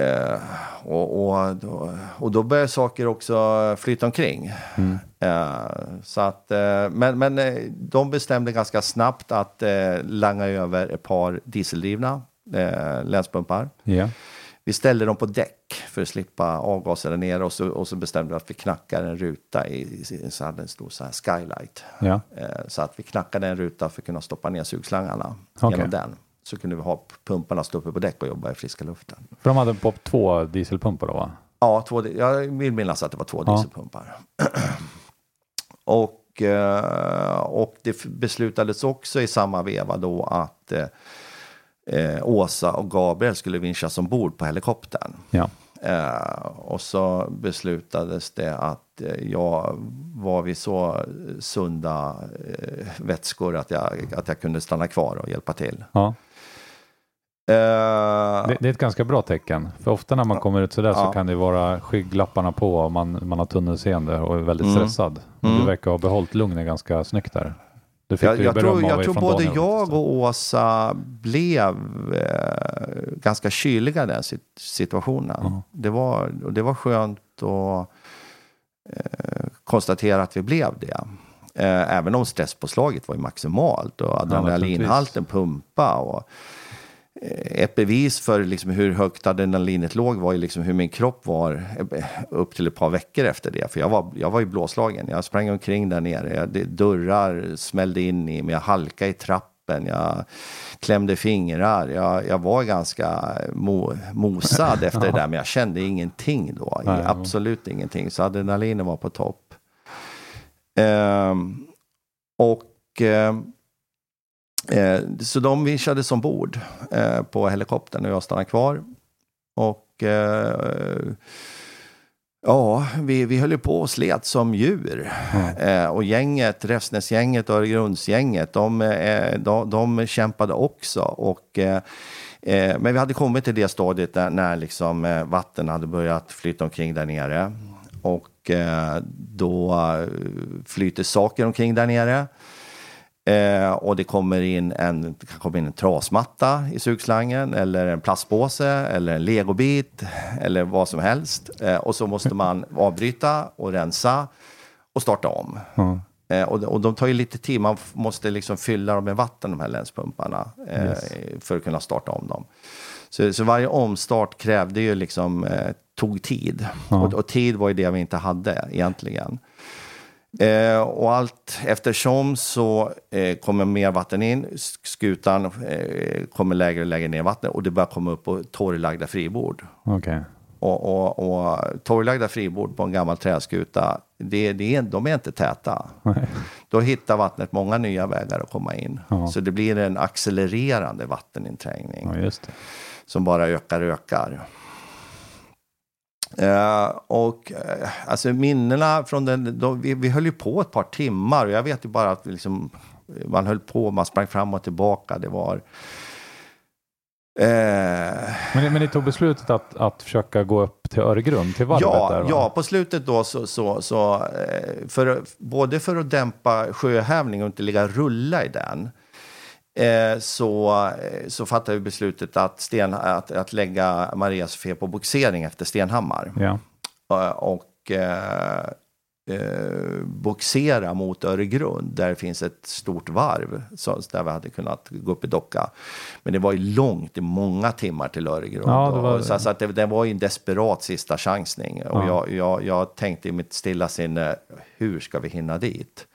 eh, och, och, då, och då började saker också flyta omkring. Eh, så att, eh, men men eh, de bestämde ganska snabbt att langa över ett par dieseldrivna länspumpar. Ja. Vi ställde dem på däck för att slippa avgaser där nere och så, och så bestämde vi att vi knackar en ruta i, i så hade en stor så här skylight. Ja. Eh, så att vi knackade en ruta för att kunna stoppa ner sugslangarna Okej. genom den. Så kunde vi ha pumparna stå uppe på däck och jobba i friska luften. För de hade på två dieselpumpar då va? Ja, två, jag vill minnas att det var två Ja. dieselpumpar. *clears throat* och, eh, och det beslutades också i samma veva då att eh, Åsa och Gabriel skulle vinschas ombord på helikoptern. Ja. Eh, och så beslutades det att eh, jag var vid så sunda eh, vätskor att jag, att jag kunde stanna kvar och hjälpa till. ja. Eh, Det, det är ett ganska bra tecken. För ofta när man kommer ut sådär så Ja. kan det vara skygglapparna på och man, man har tunnelseende och är väldigt Mm. stressad. Mm. du verkar ha behållit lugnet ganska snyggt där. Jag, jag tror, jag tror både Daniel jag och Åsa blev eh, ganska kyliga i den sit- situationen. Ja. Det, var, och det var skönt att eh, konstatera att vi blev det. Eh, även om stresspåslaget var ju maximalt och adrenalinhalten pumpa. Och, ett bevis för liksom hur högt adrenalinet låg var ju liksom hur min kropp var eh, upp till ett par veckor efter det. För jag var, jag var ju blåslagen. Jag sprang omkring där nere. Jag, det, dörrar smällde in i mig. Jag halkade i trappen. Jag klämde fingrar. Jag, jag var ganska mo, mosad efter det där. Men jag kände ingenting då. Nej, ja. Absolut ingenting. Så adrenalinen var på topp. Ehm, och ehm, Eh, så de vinschades ombord eh, på helikoptern och jag stannade kvar. Och eh, ja, vi, vi höll ju på och slet som djur. Eh, och gänget, Räfsnäsgänget och Öregrundsgänget, de, eh, de, de kämpade också. Och, eh, men vi hade kommit till det stadiet där, när liksom, vatten hade börjat flyta omkring där nere. Och då flyter saker omkring där nere. Eh, och det kommer in en, kan komma in en trasmatta i sugslangen eller en plastpåse eller en legobit eller vad som helst. Eh, och så måste man *laughs* avbryta och rensa och starta om. Ja. Eh, och, och de tar ju lite tid, man måste liksom fylla dem med vatten de här länspumparna eh, Yes. för att kunna starta om dem. Så, så varje omstart krävde ju liksom, eh, tog tid. Ja. Och, och tid var ju det vi inte hade egentligen. Eh, och allt eftersom så eh, kommer mer vatten in, sk- skutan eh, kommer lägre och lägre ner i vattnet och det börjar komma upp på torrlagda fribord. Okej. Och, och, och torrlagda fribord på en gammal träskuta, det, det de är inte täta. Nej. Då hittar vattnet många nya vägar att komma in. Ja. Så det blir en accelererande vatteninträngning Ja, som bara ökar och ökar. Eh, och eh, alltså minnena från den, då, vi, vi höll ju på ett par timmar och jag vet ju bara att liksom, man höll på, man sprang fram och tillbaka. Det var... Eh, Men, men ni tog beslutet att, att försöka gå upp till Öregrund, till varvet ja, där? va? ja, på slutet då så, så, så eh, för, både för att dämpa sjöhävning och inte ligga och rulla i den, eh, så, eh, så fattade vi beslutet att, sten, att, att lägga Maria Sofia på boxering efter Stenhammar. Ja. Eh, och eh, eh, boxera mot Öregrund där det finns ett stort varv så, där vi hade kunnat gå upp i docka. Men det var ju långt, det många timmar till Öregrund. Ja, det var- och, så, så att det, det var ju en desperat sista chansning. Och Ja. jag, jag, jag tänkte i mitt stilla sinne, hur ska vi hinna dit?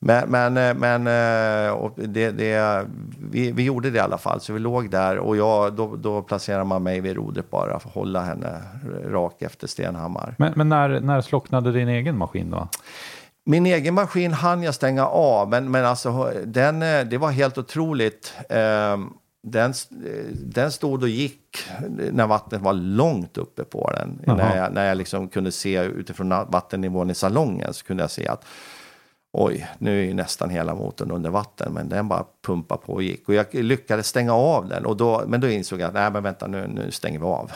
Men, men, eh, men eh, det, det, vi, vi gjorde det i alla fall, så vi låg där och jag, då, då placerade man mig vid rodret bara för att hålla henne rak efter Stenhammar. Men, men när, när slocknade din egen maskin då? Min egen maskin hann jag stänga av, men, men alltså, den, eh, det var helt otroligt. Eh, Den, den stod och gick när vattnet var långt uppe på den. Jaha. När jag, när jag liksom kunde se utifrån vattennivån i salongen så kunde jag se att oj, nu är ju nästan hela motorn under vatten, men den bara pumpade på och gick. Och jag lyckades stänga av den, och då, men då insåg jag att nej, men vänta, nu, nu stänger vi av.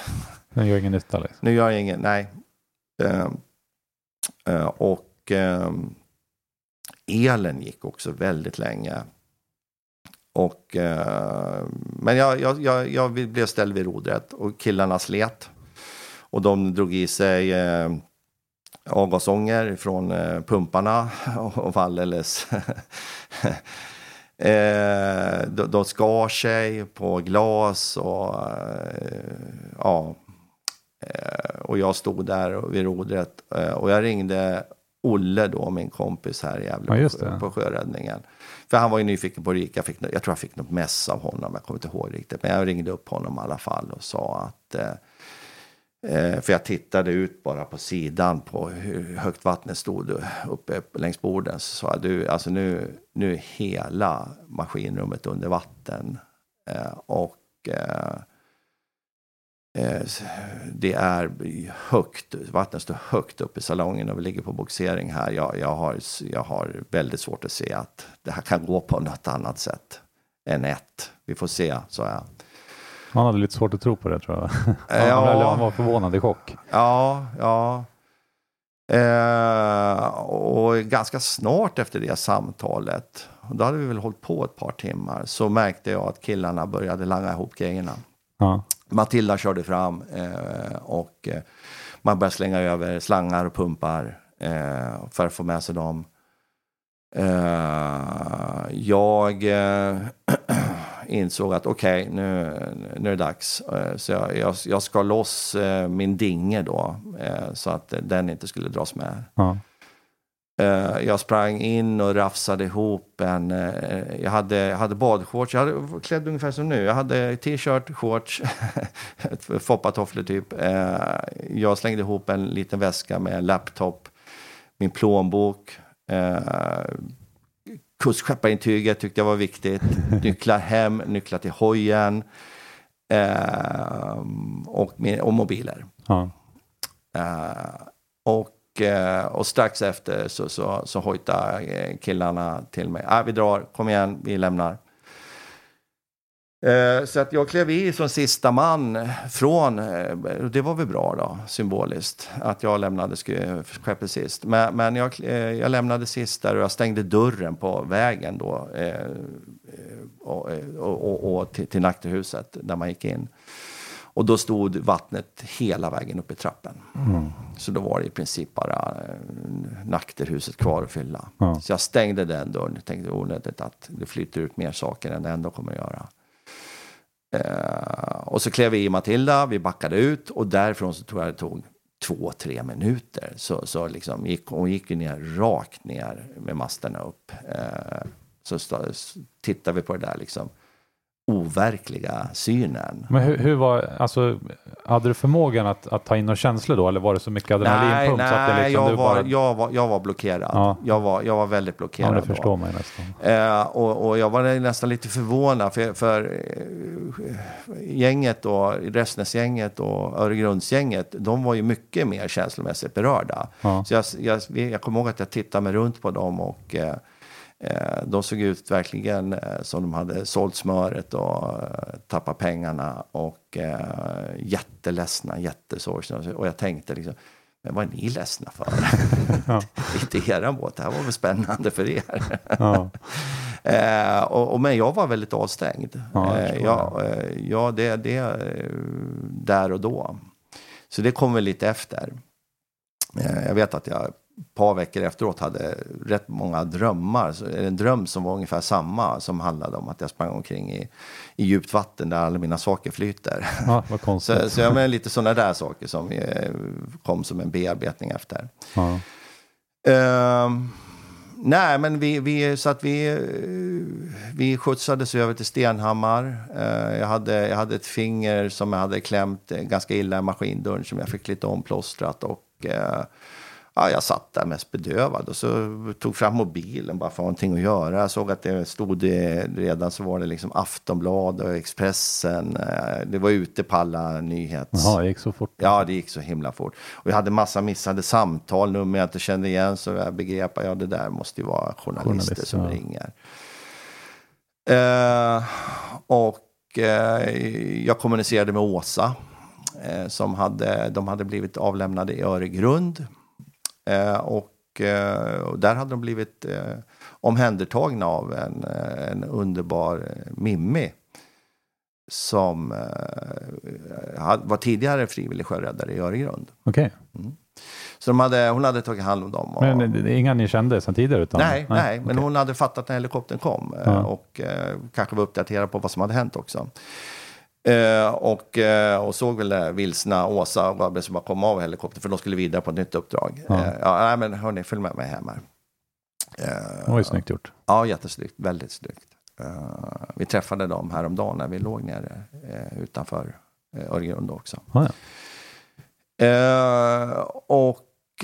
Den gör ingen nytta liksom. Nu gör jag ingen, nej. Eh, eh, och eh, elen gick också väldigt länge. Och, eh, men jag, jag, jag, jag blev ställd vid rodret och killarna slet. Och de drog i sig avgasånger från eh, pumparna *laughs* och var alldeles... *laughs* eh, de, de skar sig på glas och eh, ja, Eh, och jag stod där vid rodret eh, och jag ringde Olle då, min kompis här i Gävle Ja, på, det. sjöräddningen. För han var ju nyfiken på Rika. Jag, fick, nå- jag tror jag fick något mess av honom, jag kommer inte ihåg riktigt. Men jag ringde upp honom i alla fall och sa att Eh, Eh, för jag tittade ut bara på sidan på hur högt vattnet stod uppe längs borden. Så sa jag, du, alltså nu, nu är hela maskinrummet under vatten. Eh, och eh, eh det är högt, vattnet står högt upp i salongen och vi ligger på boxering här. Jag, jag, har, jag har väldigt svårt att se att det här kan gå på något annat sätt än ett. Vi får se, sa jag. Han hade lite svårt att tro på det tror jag. *laughs* Han, Ja. han var förvånad i chock. Ja, ja. Eh, och ganska snart efter det samtalet, då hade vi väl hållit på ett par timmar, så märkte jag att killarna började langa ihop grejerna. Ja. Matilda körde fram eh, och eh, man började slänga över slangar och pumpar eh, för att få med sig dem. Eh, jag eh, *clears throat* insåg att okej, nu, nu är det dags. Eh, så jag, jag, jag ska loss eh, min dinge då, eh, så att den inte skulle dras med. Ja. Jag sprang in och rafsade ihop en... jag hade, jag hade badshorts. Jag hade klädd ungefär som nu. Jag hade t-shirt, shorts, *laughs* foppatofflor typ. Jag slängde ihop en liten väska med en laptop, min plånbok, kustskepparintyget tyckte jag var viktigt. *laughs* Nycklar hem, nycklar till hojen eh, och, och mobiler. Ja. Eh, och, eh, och strax efter så, så, så hojtade eh, killarna till mig. Ah, vi drar, kom igen, vi lämnar. Eh, Så att jag klev i som sista man från, eh, det var väl bra då, symboliskt, att jag lämnade sk- skeppet sist. Men, men jag, eh, jag lämnade sist där och jag stängde dörren på vägen då och, och, och, och till, till nackterhuset där man gick in. Och då stod vattnet hela vägen upp i trappen. Så då var det i princip bara nackterhuset kvar att fylla. Ja. Så jag stängde den dörren och tänkte onödigt att det flyter ut mer saker än det ändå kommer att göra. Eh, och så klev vi i Matilda, vi backade ut och därifrån så tror jag det tog två, tre minuter. Så, så liksom gick, hon gick ju ner, rakt ner med masterna upp. Eh, så sta- tittade vi på det där liksom overkliga synen. Men hur, hur var, alltså, hade du förmågan att, att ta in några känslor då? Eller var det så mycket Nej, adrenalinpump? så det nej liksom, jag, var, bara, jag, var, jag var blockerad. Ja. Jag, var, jag var väldigt ja, blockerad. det då. förstår man ju nästan. Eh, och, och jag var nästan lite förvånad för, för eh, gänget och Restnäsgänget och Öregrundsgänget, de var ju mycket mer känslomässigt berörda. Ja. Så jag, jag, jag kommer ihåg att jag tittade mig runt på dem och eh, de såg ut verkligen eh, som de hade sålt smöret och eh, tappat pengarna och eh, jätteledsna, jättesorgsna. Och jag tänkte liksom, men vad är ni ledsna för? *laughs* Ja. *laughs* Inte eran båt, det här var väl spännande för er. Ja. *laughs* Eh, och, och, men jag var väldigt avstängd. Ja, eh, ja, eh, ja, det, det eh, där och då. Så det kom väl lite efter. Eh, jag vet att jag par veckor efteråt hade rätt många drömmar. En dröm som var ungefär samma som handlade om att jag sprang omkring i, i djupt vatten där alla mina saker flyter. *laughs* ja, vad konstigt. Så, så jag menar lite sådana där saker som eh, kom som en bearbetning efter. Ja. Ehm, nej, men vi, vi, så att vi, eh, vi skjutsades över till Stenhammar. Eh, jag, hade, jag hade ett finger som jag hade klämt ganska illa i maskindörren som jag fick lite omplåstrat. Och, eh, ja, jag satt där mest bedövad och så tog fram mobilen bara för att ha någonting att göra. Jag såg att det stod det, redan så var det liksom Aftonbladet och Expressen. Eh, det var ute på alla nyhets... Jaha, det gick så fort. Ja, det gick så himla fort. Och jag hade massa missade samtal, nummer jag inte kände igen. Så jag begrep att ja, det där måste ju vara journalister Journalist, som ja. ringer. Eh, och eh, jag kommunicerade med Åsa. Eh, som hade, de hade blivit avlämnade i Öregrund. Eh, och, eh, och där hade de blivit eh, omhändertagna av en, en underbar Mimmi som var tidigare frivillig sjöräddare i Öregrund. Okej. Så de hade, hon hade tagit hand om dem. Och, Men det är inga ni kände sedan tidigare? Utan, nej, nej, men okej. hon hade fattat när helikoptern kom Ja. och kanske var uppdaterad på vad som hade hänt också. Eh, och, eh, och såg väl det vilsna Åsa och Gabriel som bara kom av helikoptern för de skulle vidare på ett nytt uppdrag. Ja. Eh, ja, nej, men hörni, följ med mig hem här. Eh, Det var ju snyggt gjort. Ja, jättesnyggt. Väldigt snyggt. Eh, vi träffade dem häromdagen när vi låg nere eh, utanför Öregrund också. Ja, ja.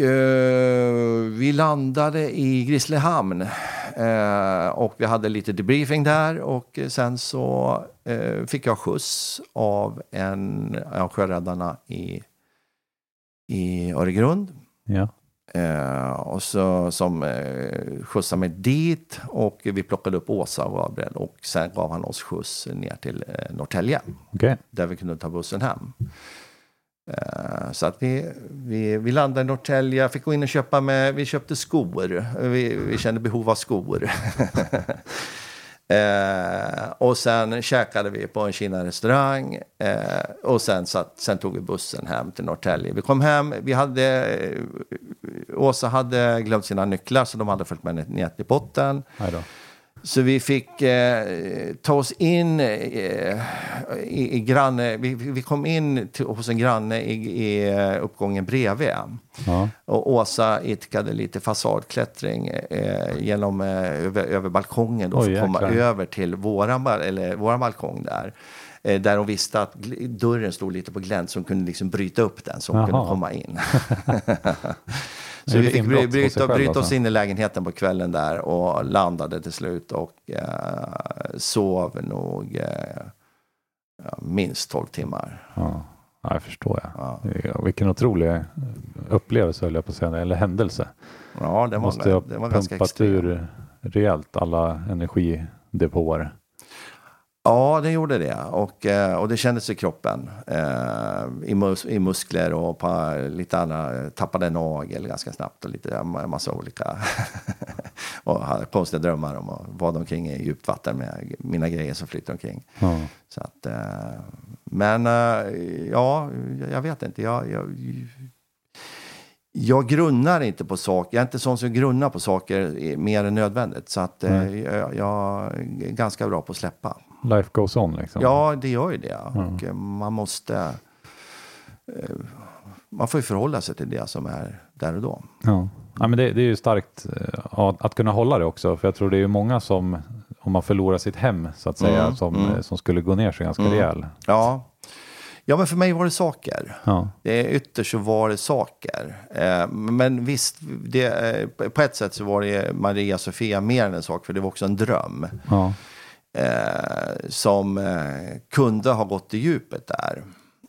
Eh, och eh, vi landade i Grisslehamn. Eh, och vi hade lite debriefing där och sen så eh, fick jag skjuts av en av sjöräddarna i, i Öregrund. Ja. Eh, och så, som eh, skjutsade mig dit och vi plockade upp Åsa och Gabriel och sen gav han oss skjuts ner till eh, Norrtälje Okej. där vi kunde ta bussen hem. Eh, så att vi, vi, vi landade i Norrtälje, jag fick gå in och köpa med, vi köpte skor. Vi, vi kände behov av skor. *laughs* Eh, och sen käkade vi på en Kina-restaurang eh, och sen, satt, sen tog vi bussen hem till Norrtälje. Vi kom hem, vi hade, eh, Åsa hade glömt sina nycklar så de hade följt med ner till botten. Så vi fick eh, ta oss in eh, i, i granne, vi, vi kom in till, hos en granne i, i eh, uppgången bredvid. Ja. Och Åsa idkade lite fasadklättring eh, genom, eh, över, över balkongen då, Oj, för att komma jäklar. över till våran, eller, våran balkong där. Eh, där hon visste att dörren stod lite på glänt så hon kunde liksom bryta upp den så hon Jaha. kunde komma in. *laughs* Så vi fick bry- bryta, bryta oss alltså. in i lägenheten på kvällen där och landade till slut och eh, sov nog eh, minst 12 timmar. Ja, ja jag förstår. Jag. Ja, Vilken otrolig upplevelse höll jag på att säga, eller händelse. ja det var, Måste ha det var ganska pumpat ur rejält alla energidepåer. Ja, det gjorde det. Och, eh, och det kändes i kroppen. Eh, i, mus I muskler och på lite andra. Tappade nagel ganska snabbt och lite massa olika. *laughs* och hade konstiga drömmar om att vara omkring i djupt vatten med mina grejer som flyter omkring. Ja. Så att, eh, men ja, jag vet inte. Jag, jag, jag grunnar inte på saker. Jag är inte sån som grunnar på saker mer än nödvändigt. Så att, eh, jag, jag är ganska bra på att släppa. Life goes on liksom. Ja, det gör ju det. Och eh, man måste... eh, Man får ju förhålla sig till det som är där och då. Ja. Ja, men det, det är ju starkt eh, att, kunna hålla det också. För jag tror det är ju många som, om man förlorar sitt hem så att säga, Mm, som, mm. som skulle gå ner sig ganska Mm. rejäl. Ja. ja, men för mig var det saker. Ja. Ytterst så var det saker. Men visst, det, på ett sätt så var det Maria Sofia mer än en sak, för det var också en dröm. Ja. Eh, som eh, kunde ha gått i djupet där.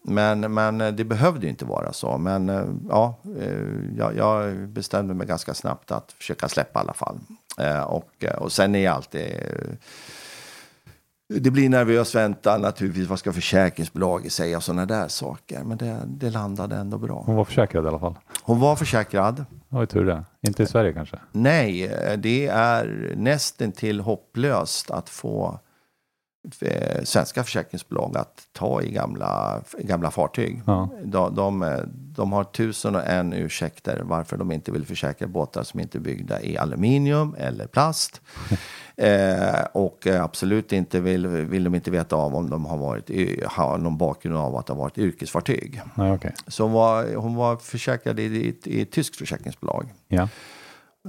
Men, men eh, det behövde ju inte vara så. Men eh, ja, eh, jag, jag bestämde mig ganska snabbt att försöka släppa i alla fall. Eh, och, och sen är jag alltid... Det blir nervös väntan naturligtvis. Vad ska försäkringsbolaget säga sådana där saker. Men det, det landade ändå bra. Hon var försäkrad i alla fall. Hon var försäkrad. Det var ju tur det. Inte i Sverige kanske. Nej, eh, det är nästan till hopplöst att få svenska försäkringsbolag att ta i gamla, gamla fartyg. Ja. De, de, eh, de har tusen och en ursäkter varför de inte vill försäkra båtar som inte är byggda i aluminium eller plast. *laughs* Eh, och eh, absolut inte vill, vill de inte veta av om de har, varit, har någon bakgrund av att det har varit yrkesfartyg. Nej, okej. Så hon var, hon var försäkrad i, i, i ett tyskt försäkringsbolag. Ja.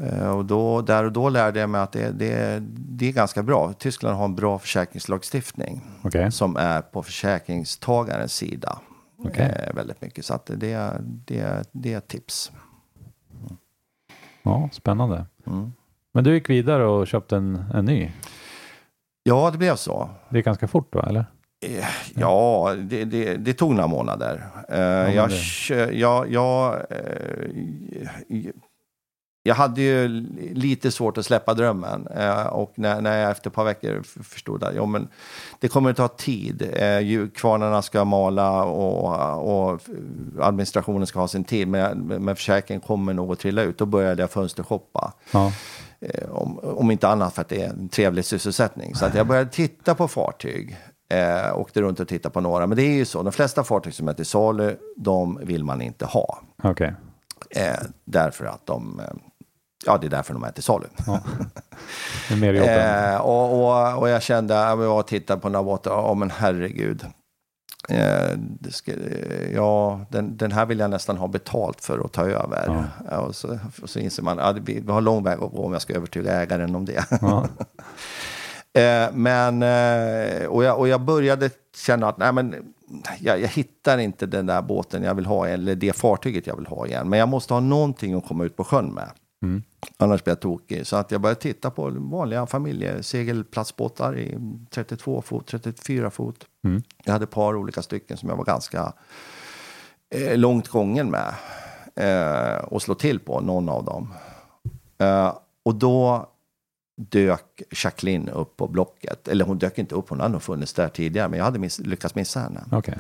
Eh, Och då, där och då lärde jag mig att det, det, det är ganska bra. Tyskland har en bra försäkringslagstiftning Okej. som är på försäkringstagarens sida. Okej. Eh, väldigt mycket. Så det, det, det är ett tips. Ja, spännande. Mm. Men du gick vidare och köpte en, en ny. Ja, det blev så. Det är ganska fort va, eller? Eh, Ja, det, det, det tog några månader. Eh, men jag, jag, jag, jag hade ju lite svårt att släppa drömmen. Eh, och när, när jag efter ett par veckor förstod att ja, men det kommer att ta tid. Eh, kvarnarna ska mala och, och administrationen ska ha sin tid. Men, men försäkringen kommer nog att trilla ut. Då började jag fönstershoppa. Ja. Eh, om, om inte annat för att det är en trevlig sysselsättning. Så att jag började titta på fartyg. Eh, åkte runt och tittade på några. Men det är ju så, de flesta fartyg som är till salu, de vill man inte ha. Okej. Eh, därför att de, ja det är därför de är till salu. Det är mer jobb *laughs* Eh, och, och, och jag kände, jag tittade på några båtar, ja men herregud. Eh, ska, eh, ja, den, den här vill jag nästan ha betalt för att ta över. Ja, och, så, och så inser man, ja, vi har lång väg att gå om jag ska övertyga ägaren om det. Ja. *laughs* Eh, men, eh, och, jag, och jag började känna att nej, men, jag, jag hittar inte den där båten jag vill ha, eller det fartyget jag vill ha igen. Men jag måste ha någonting att komma ut på sjön med. Mm. Annars blir jag tokig. Så att jag började titta på vanliga familjesegelplatsbåtar i 32 fot, 34 fot. Mm. Jag hade ett par olika stycken som jag var ganska eh, långt gången med. Eh, och slå till på någon av dem. Eh, och då dök Jacqueline upp på Blocket. Eller hon dök inte upp, hon hade nog funnits där tidigare. Men jag hade miss, lyckats missa henne. Okej.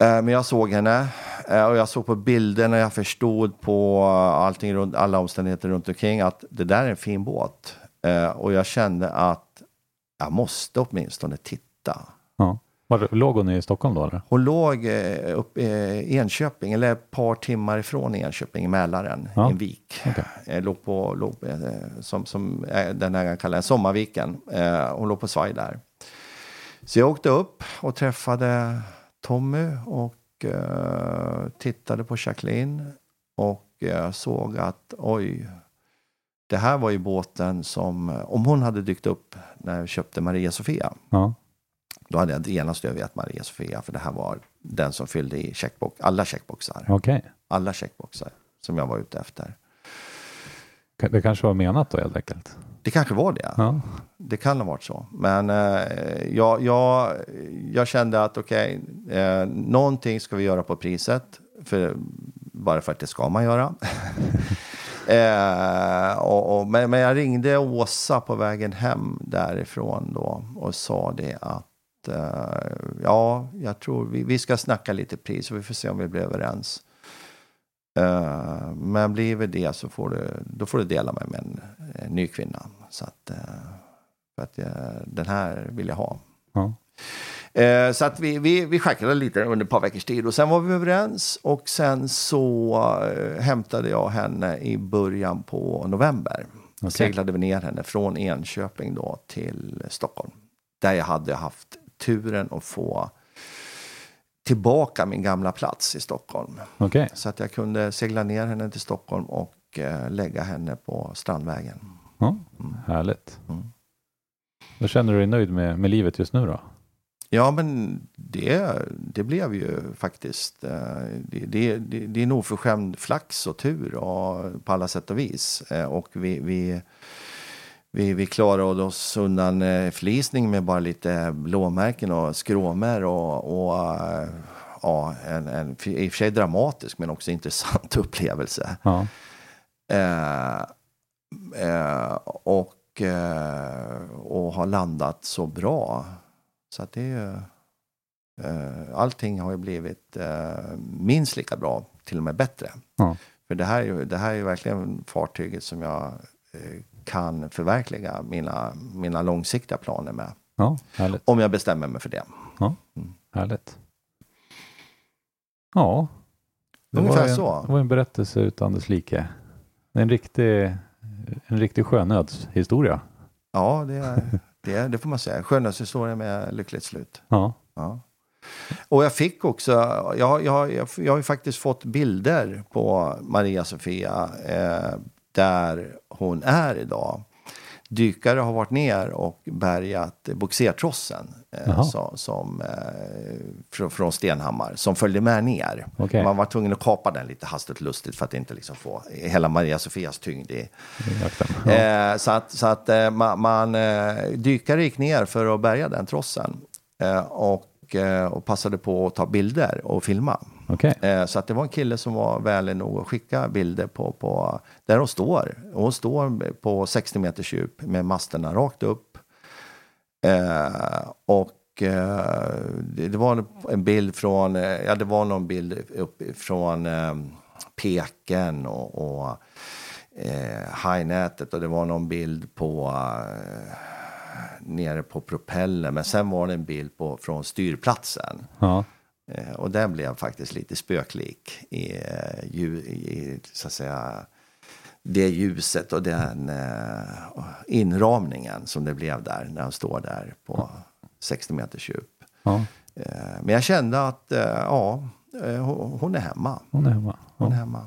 Eh, Men jag såg henne eh, och jag såg på bilderna, jag förstod på allting runt, alla omständigheter runt omkring att det där är en fin båt. Eh, Och jag kände att jag måste åtminstone titta. Ja. Var, låg hon i Stockholm då eller? Hon låg eh, uppe i Enköping, eller ett par timmar ifrån Enköping, i Mälaren, Ja. i en vik. Eh, Låg på, låg, som, som den här kallar Sommarviken. Hon låg på svaj där. Så jag åkte upp och träffade Tommy och eh, tittade på Jacqueline. Och eh, såg att oj, det här var ju båten som, om hon hade dykt upp när jag köpte Maria Sofia, Ja. Då hade jag genast övergett Maria Sofia, för det här var den som fyllde i checkbox, alla checkboxar. Okej. Alla checkboxar som jag var ute efter. Det kanske var menat då helt enkelt. Det kanske var det. Ja. Det kan ha varit så. Men eh, jag, jag, jag kände att okej, eh, någonting ska vi göra på priset. För, bara för att det ska man göra. *laughs* eh, och, och, men, men jag ringde Åsa på vägen hem därifrån då och sa det att eh, ja, jag tror vi, vi ska snacka lite pris och vi får se om vi blir överens. Eh, men blir vi det så får du, då får du dela mig med en, en ny kvinna. Så att, eh, för att eh, den här vill jag ha. Ja. Så att vi, vi, vi schackrade lite under ett par veckors tid och sen var vi överens och sen så hämtade jag henne i början på november. Okej. Seglade vi ner henne från Enköping då till Stockholm. Där jag hade haft turen att få tillbaka min gamla plats i Stockholm. Okej. Så att jag kunde segla ner henne till Stockholm och eh, lägga henne på Strandvägen. Ja. Härligt. Mm. Då känner du dig nöjd med, med livet just nu då? Ja, men det, det blev ju faktiskt. eh, Det, det, det, det är en oförskämd flax och tur och, på alla sätt och vis. Eh, Och vi, vi, vi, vi klarade oss undan eh, förlisning med bara lite blåmärken och skråmor och, och eh, ja, en, en i och för sig dramatisk men också intressant *laughs* upplevelse. Ja. Eh, eh, och, eh, och har landat så bra. Så att det är ju, eh, allting har ju blivit minst lika bra, till och med bättre. Ja. För det här, är ju, det här är verkligen fartyget som jag kan förverkliga mina, mina långsiktiga planer med. Ja, härligt. Om jag bestämmer mig för det. Härligt. Ja. Det Ungefär var en, så. Det var en berättelse utan dess like. En riktig, en riktig sjönödshistoria. Ja, det, är- det, det får man säga. Skönhetshistoria med lyckligt slut. Ja. Ja. Och jag fick också, jag, jag, jag, jag har ju faktiskt fått bilder på Maria Sofia eh, där hon är idag. Dykare har varit ner och bärgat bogsertrossen eh, så, som, eh, från, från Stenhammar som följde med ner. Okej. Man var tvungen att kapa den lite hastigt lustigt för att inte liksom få hela Maria Sofias tyngd i, Jakten. Ja. Eh, så att, så att eh, man, man eh, dykare gick ner för att bärga den trossen eh, och, eh, och passade på att ta bilder och filma. Okej. Eh, så att det var en kille som var vänlig nog att skicka bilder på, på där hon står. Och Hon står på 60 meters djup med masterna rakt upp. Eh, och eh, det, var en bild från, ja det var någon bild upp från Peken och, och hajnätet och det var någon bild på nere på propellen. Men sen var det en bild på, från styrplatsen. Ja. Eh, och den blev faktiskt lite spöklik i, eh, i så att säga, det ljuset och den eh, inramningen som det blev där när han står där på 60 meters djup. ja. Men jag kände att ja, hon, är hemma. Hon är hemma. Hon är Ja. hemma.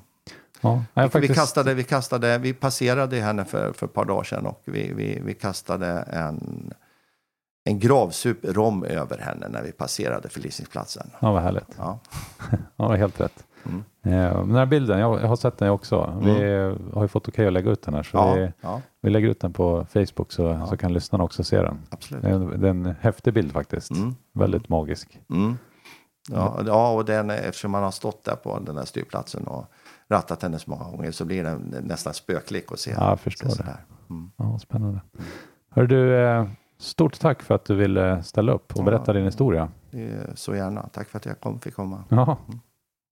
Ja. Vi, faktiskt... kastade, vi, kastade, vi passerade henne för, för ett par dagar sedan och vi, vi, vi kastade en, en gravsup rom över henne när vi passerade förlisningsplatsen. Ja, vad härligt. Ja. *laughs* Ja, helt rätt. Mm. Eh, den här bilden, jag, jag har sett den också. Vi har ju fått okej att lägga ut den här. Så Ja, vi, ja, vi lägger ut den på Facebook så, så kan lyssnarna också se den. absolut. Det är en, det är en häftig bild faktiskt. Mm. Väldigt magisk. Mm. Ja, ja, och den, eftersom man har stått där på den här styrplatsen och rattat henne så många gånger så blir den nästan spöklik att se. Ja, jag förstår se det. Mm. Ja, spännande. Hör du, eh, stort tack för att du ville ställa upp och Ja. berätta din historia. Så gärna. Tack för att jag kom, fick komma. Ja.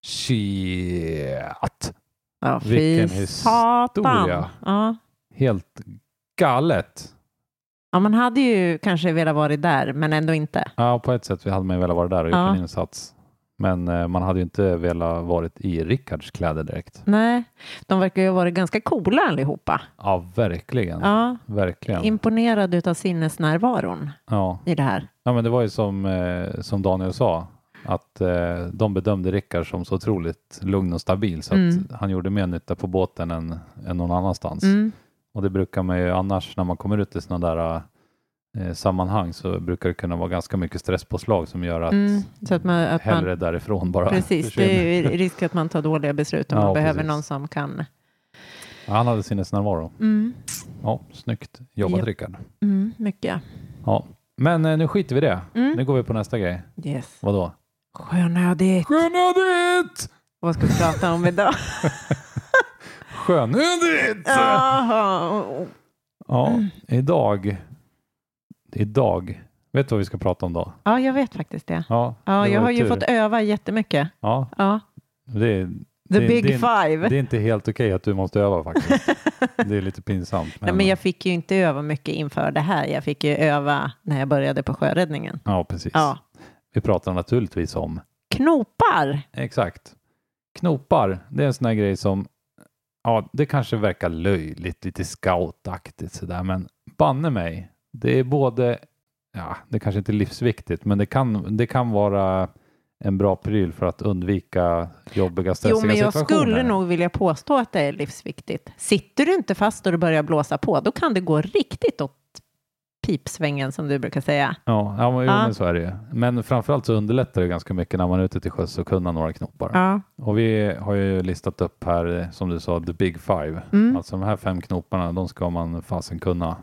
Shit. Ja, Vilken historia. Ja. Helt galet. ja, man hade ju kanske velat vara där, men ändå inte. Ja, på ett sätt hade man ju velat vara där och gjort en insats. Men eh, man hade ju inte velat varit i Rickards kläder direkt. Nej, de verkar ju ha varit ganska coola allihopa. Ja, verkligen. Ja, Verkligen. imponerad utav sinnesnärvaron Ja. i det här. ja, men det var ju som, eh, som Daniel sa. Att eh, de bedömde Rickard som så otroligt lugn och stabil så Mm. att han gjorde mer nytta på båten än, än någon annanstans. Mm. Och det brukar man ju annars när man kommer ut i sådana där eh, sammanhang så brukar det kunna vara ganska mycket stresspåslag som gör att Mm, så att man, att man hellre därifrån bara precis, försvinner. det är risk att man tar dåliga beslut om Ja, man behöver precis. någon som kan. Ja, Han hade sinnesnärvaro. Mm, Ja, snyggt jobbat Japp. Rickard. mm, mycket. Ja. Men eh, nu skiter vi det. Mm. Nu går vi på nästa grej. Yes. Vadå? Sjönödigt. Sjönödigt! Vad ska vi prata om idag? *laughs* Sjönödigt! Jaha. Ja, idag. Idag. Vet du vad vi ska prata om då? Ja, jag vet faktiskt det. Ja, Ja, det jag har ju tur. fått öva jättemycket. Ja, Ja, det är, the Det- big det- five. det är inte helt okej att du måste öva faktiskt. *laughs* Det är lite pinsamt. Nej, men jag fick ju inte öva mycket inför det här. Jag fick ju öva när jag började på sjöräddningen. Ja, precis. Ja. Vi pratar naturligtvis om Knopar. Exakt. Knopar, det är en sån här grej som, ja, det kanske verkar löjligt, lite scoutaktigt sådär, men banne mig, det är både, ja, det kanske inte är livsviktigt, men det kan, det kan vara en bra pryl för att undvika jobbiga, Jo, stressiga men jag situationer. skulle nog vilja påstå att det är livsviktigt. Sitter du inte fast och det börjar blåsa på, då kan det gå riktigt åt pipsvängen som du brukar säga. Ja, ja men, jo, Ja. men så är det ju. Men framförallt så underlättar det ganska mycket när man är ute till sjöss och kunna några knopar. Ja. Och vi har ju listat upp här, som du sa, the big five. Mm. Alltså de här fem knoparna, de ska man fasen kunna.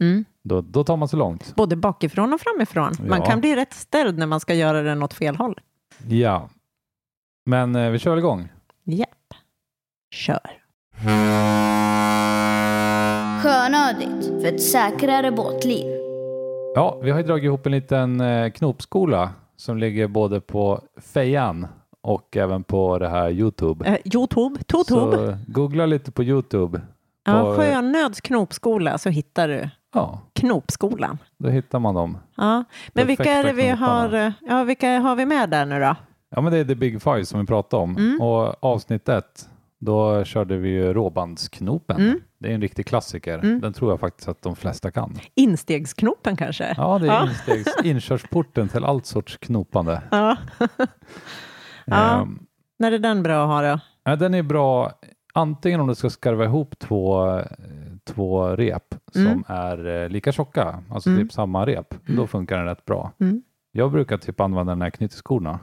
Mm. Då, då tar man så långt. Både bakifrån och framifrån. Man Ja. kan bli rätt ställd när man ska göra den åt fel håll. Ja. Men eh, vi kör igång. Japp. Kör. Sjönödigt för ett säkrare båtliv. Ja, vi har ju dragit ihop en liten eh, knopskola som ligger både på Fejan och även på det här Youtube. Eh, Youtube, Totub. Så eh, googla lite på Youtube. Ja, på- Sjönöds knopskola så hittar du Ja, knopskolan. då hittar man dem. Ja. Men vilka är det vi har, eh, ja, vilka har vi med där nu då? Ja, men det är the big five som vi pratade om. Mm. Och avsnitt ett, då körde vi ju råbandsknopen. Mm. Det är en riktig klassiker. Mm. Den tror jag faktiskt att de flesta kan. Instegsknopen kanske? Ja, det är Ja. instegs, *laughs* inkörsporten till allt sorts knopande. Ja. *laughs* Ja. Ehm, När är den bra att ha då? ja, den är bra antingen om du ska skarva ihop två, eh, två rep som Mm. är eh, lika tjocka, alltså Mm. typ samma rep. Då funkar den rätt bra. Mm. Jag brukar typ använda den här knyteskorna.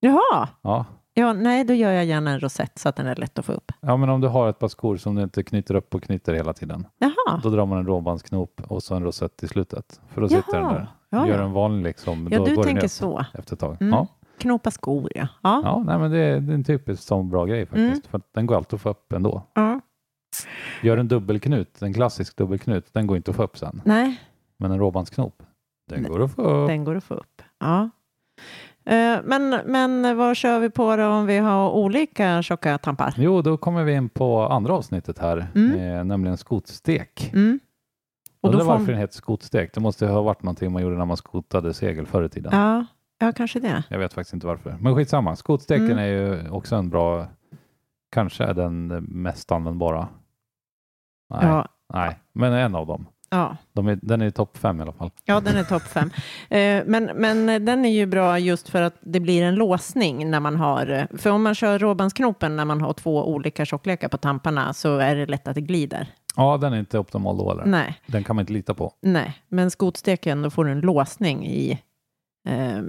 Jaha, Ja. ja, nej då gör jag gärna en rosett så att den är lätt att få upp. ja, men om du har ett par skor som du inte knyter upp och knyter hela tiden. Jaha, Då drar man en råbandsknop och så en rosett i slutet. För då sitter den Jaha. där. ja, Gör en vanlig liksom. ja då du går tänker så. Efter ett tag. Mm. Ja. Knopa skor ja. Ja. Ja, nej, men det är, det är en typisk sån bra grej faktiskt. Mm. För den går alltid att få upp ändå. ja. Gör en dubbelknut, en klassisk dubbelknut, den går inte att få upp sen. Nej, Men en råbandsknop, den går att få upp. den går att få upp. Ja. Eh, Men, men vad kör vi på då om vi har olika tjocka tampar? Jo, då kommer vi in på andra avsnittet här, Mm. eh, nämligen skotstek. Mm. Och då Undrar varför den heter skotstek. Det måste ha varit någonting man gjorde när man skotade segel förr i tiden. Ja, ja, kanske det. Jag vet faktiskt inte varför. Men skitsamma, skotsteken Mm. är ju också en bra, kanske är den mest användbara. Nej, Ja, nej, men en av dem. ja. De är, den är topp fem i alla fall. ja, den är topp fem. *laughs* Eh, men, men den är ju bra just för att det blir en låsning när man har, för om man kör råbandsknopen när man har två olika tjocklekar på tamparna så är det lätt att det glider. Ja, den är inte optimal då eller? Nej, Den kan man inte lita på. nej, men skotsteken då får du en låsning i, eh,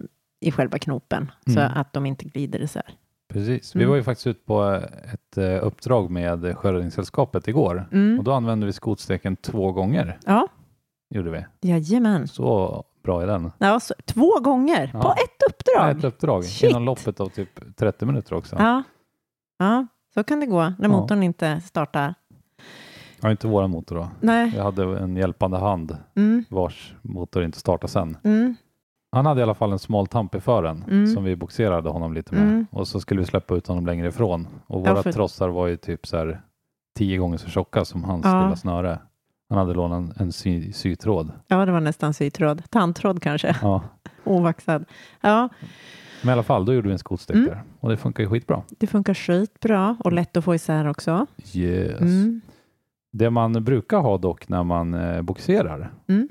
i själva knopen så Mm. att de inte glider isär. Precis. Vi Mm. var ju faktiskt ute på ett eh, uppdrag med Sjöräddningssällskapet igår Mm. och då använde vi skotsteken två gånger. Ja, Gjorde vi. jajamän. Så bra är den. Ja, så, två gånger Ja. på ett uppdrag. Ett uppdrag Shit. inom loppet av typ 30 minuter också. Ja. ja, så kan det gå när Ja. motorn inte startar. Ja, inte våran motor då. Nej. Jag hade en hjälpande hand Mm. vars motor inte startade sen. Mm. Han hade i alla fall en smal tamp i fören Mm. som vi boxerade honom lite med Mm. och så skulle vi släppa ut honom längre ifrån och Ja, våra för- trossar var ju typ så här tio gånger så tjocka som hans Ja. lilla snöre. Han hade lånat en, en sy, sytråd. Ja, det var nästan sytråd. Tandtråd kanske. Ja. *laughs* Ovaxad. Ja, Men i alla fall, då gjorde vi en skotstek Mm. där och det funkar ju skitbra. det funkar skitbra och lätt att få isär också. Yes. Mm. Det man brukar ha dock när man eh, boxerar, Mm.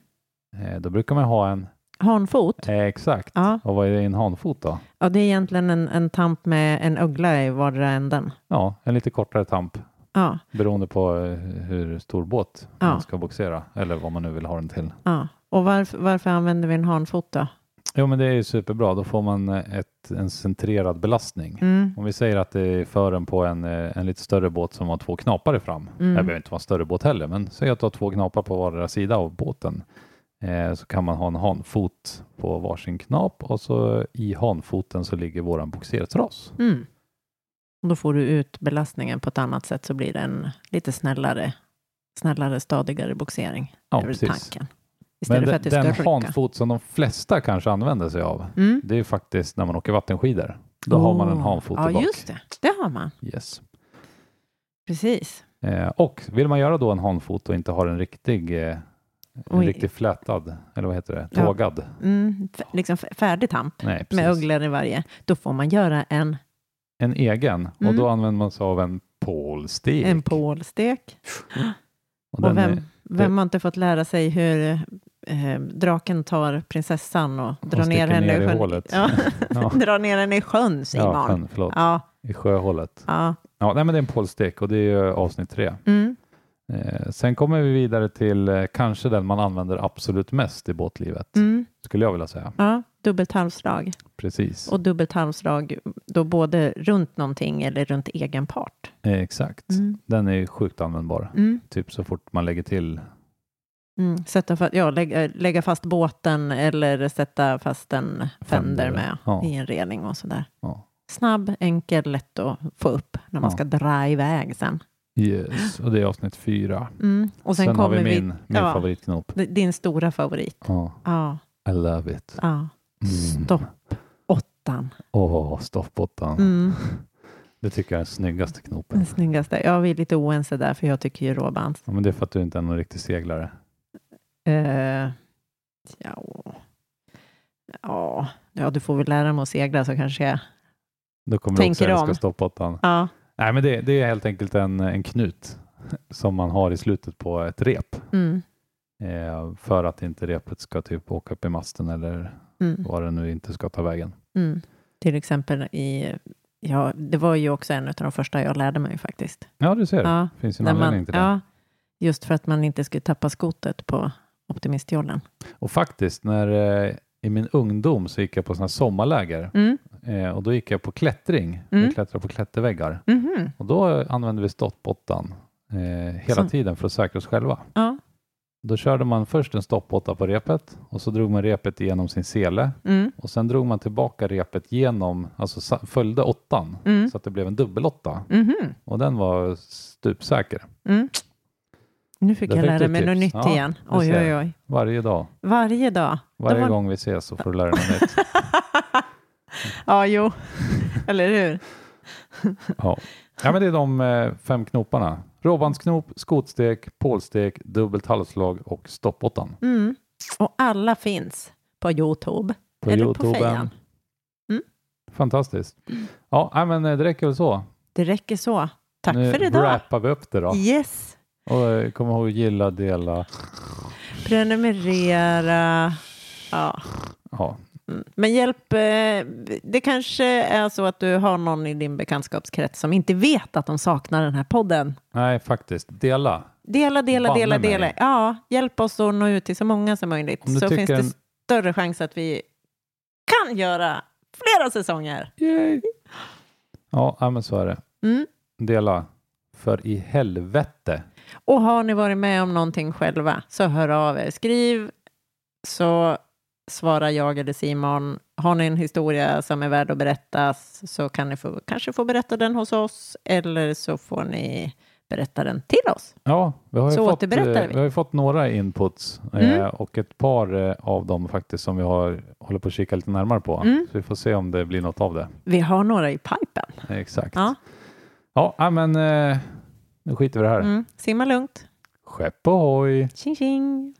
eh, då brukar man ha en, Hanfot. eh, exakt, Ja. och vad är en hanfot då? ja, det är egentligen en, en tamp med en uggla i vardera änden. Ja, en lite kortare tamp Ja, beroende på eh, hur stor båt Ja. man ska boxera eller vad man nu vill ha den till. ja. Och varför, varför använder vi en hanfot då? Jo, men det är ju superbra. Då får man eh, ett, en centrerad belastning. Mm. Om vi säger att det är fören på en, en lite större båt som har två knapar fram. Mm. Det behöver inte vara en större båt heller, men säg att du har två knapar på vardera sida av båten. Eh, så kan man ha en hanfot på varsin knap och så i hanfoten så ligger våran boxertross. Mm. Då får du ut belastningen på ett annat sätt så blir det en lite snällare, snällare stadigare boxering. Ja, precis. tanken. Men för att det ska den rycka. hanfot som de flesta kanske använder sig av, Mm. det är faktiskt när man åker vattenskidor. Då har man en Oh. hanfot Ja, i bak. just det. Det har man. Yes. Precis. Eh, och vill man göra då en hanfot och inte har en riktig, eh, en Oj. riktig flätad, eller vad heter det, Ja. tågad? Mm. f- Liksom färdig tamp Nej, med ugglor i varje. Då får man göra en, En egen och Mm. då använder man sig av en pålstek. en pålstek. *gasps* Och Och vem, är- vem har inte fått lära sig hur eh, draken tar prinsessan och drar ner henne ner i i sjön? hålet. Ja. *laughs* Ja. *laughs* drar ner henne i sjön, Simon. Ja, sjön, förlåt. Ja, I sjöhålet. ja. Ja, nej, men det är en pålstek och det är avsnitt tre. Mm. Eh, sen kommer vi vidare till eh, kanske den man använder absolut mest i båtlivet, Mm. skulle jag vilja säga. ja. Dubbelt halvslag. Precis. Och dubbelt halvslag då både runt någonting eller runt egen part. Eh, exakt. Mm. Den är ju sjukt användbar. Mm. Typ så fort man lägger till. Mm. Sätta fa- ja, lägga, lägga fast båten eller sätta fast en Fender, med ja. i en reling och sådär. Ja. Snabb, enkel, lätt att få upp när man Ja. ska dra iväg sen. Yes, och det är avsnitt fyra. Mm. Och sen, Sen, har kommer vi min, min ja. favoritknop. Din stora favorit. Ja, Ja, I love it. ja. Mm. Stopp. Åttan. Åh, stoppbåtan. Mm. *laughs* Det tycker jag är den snyggaste knopen. Den snyggaste. Ja, vi är lite oense där, för jag tycker ju råbands. Ja, men det är för att du inte är någon riktig seglare. Eh, ja. ja, ja, du får väl lära mig att segla så kanske jag... Då kommer du också Tänker älska om. stoppbåtan. Ja. Nej, men det, det är helt enkelt en, en knut som man har i slutet på ett rep. Mm, Eh, för att inte repet ska typ åka upp i masten eller mm, vad det nu inte ska ta vägen. mm. Till exempel i... Ja, det var ju också en av de första jag lärde mig faktiskt. Ja, du ser. Ja, Det finns en anledning man, till det. ja, just för att man inte skulle tappa skotet på optimistjollen. Och faktiskt, när, eh, i min ungdom så gick jag på sådana sommarläger Mm. Eh, och då gick jag på klättring. Mm. Vi klättrade på klätterväggar Mhm. och då använde vi stoppåttan eh, hela Som- tiden för att säkra oss själva. Ja. Då körde man först en stoppåtta på repet och så drog man repet genom sin sele Mm. och sen drog man tillbaka repet genom, alltså följde åttan Mm. så att det blev en dubbelåtta Mhm. och den var stupsäker Mm. Nu fick Där jag lära mig något nytt Ja, igen. Oj, oj, oj. varje dag. Varje dag. Varje var- gång vi ses så får du lära dig något nytt. *laughs* Ja, jo. Eller hur? Ja. ja, men det är de eh, fem knoparna. Råbandsknop, skotstek, pålstek, dubbelt halvslag och stoppåttan. Mm. Och alla finns på Youtube. På Eller på Youtuben. fejan. Mm. Fantastiskt. Ja, nej, men eh, det räcker väl så. Det räcker så. Tack nu för idag. wrappar vi upp det då. Yes. Och eh, kom ihåg att gilla, dela. Prenumerera. Ja. Ja, Mm. Men hjälp, eh, det kanske är så att du har någon i din bekantskapskrets som inte vet att de saknar den här podden. nej faktiskt. Dela. Dela, dela, Banne dela, mig. dela. Ja, hjälp oss att nå ut till så många som möjligt. Så finns det en- större chans att vi kan göra flera säsonger. Yay. Ja, men så är det. Mm. Dela. För i helvete. Och har ni varit med om någonting själva så hör av er. Skriv så svarar jag eller Simon. Har ni en historia som är värd att berättas så kan ni få, kanske få berätta den hos oss eller så får ni berätta den till oss. Ja, vi har ju, Så fått, eh, vi. vi har fått några inputs eh, Mm. och ett par eh, av dem faktiskt som vi har, håller på att kika lite närmare på. Mm. Så vi får se om det blir något av det. Vi har några i pipen. Exakt. Ja. Ja, men eh, nu skiter vi i det här. Mm. Simma lugnt. Skepp ohoj! Tjing tjing.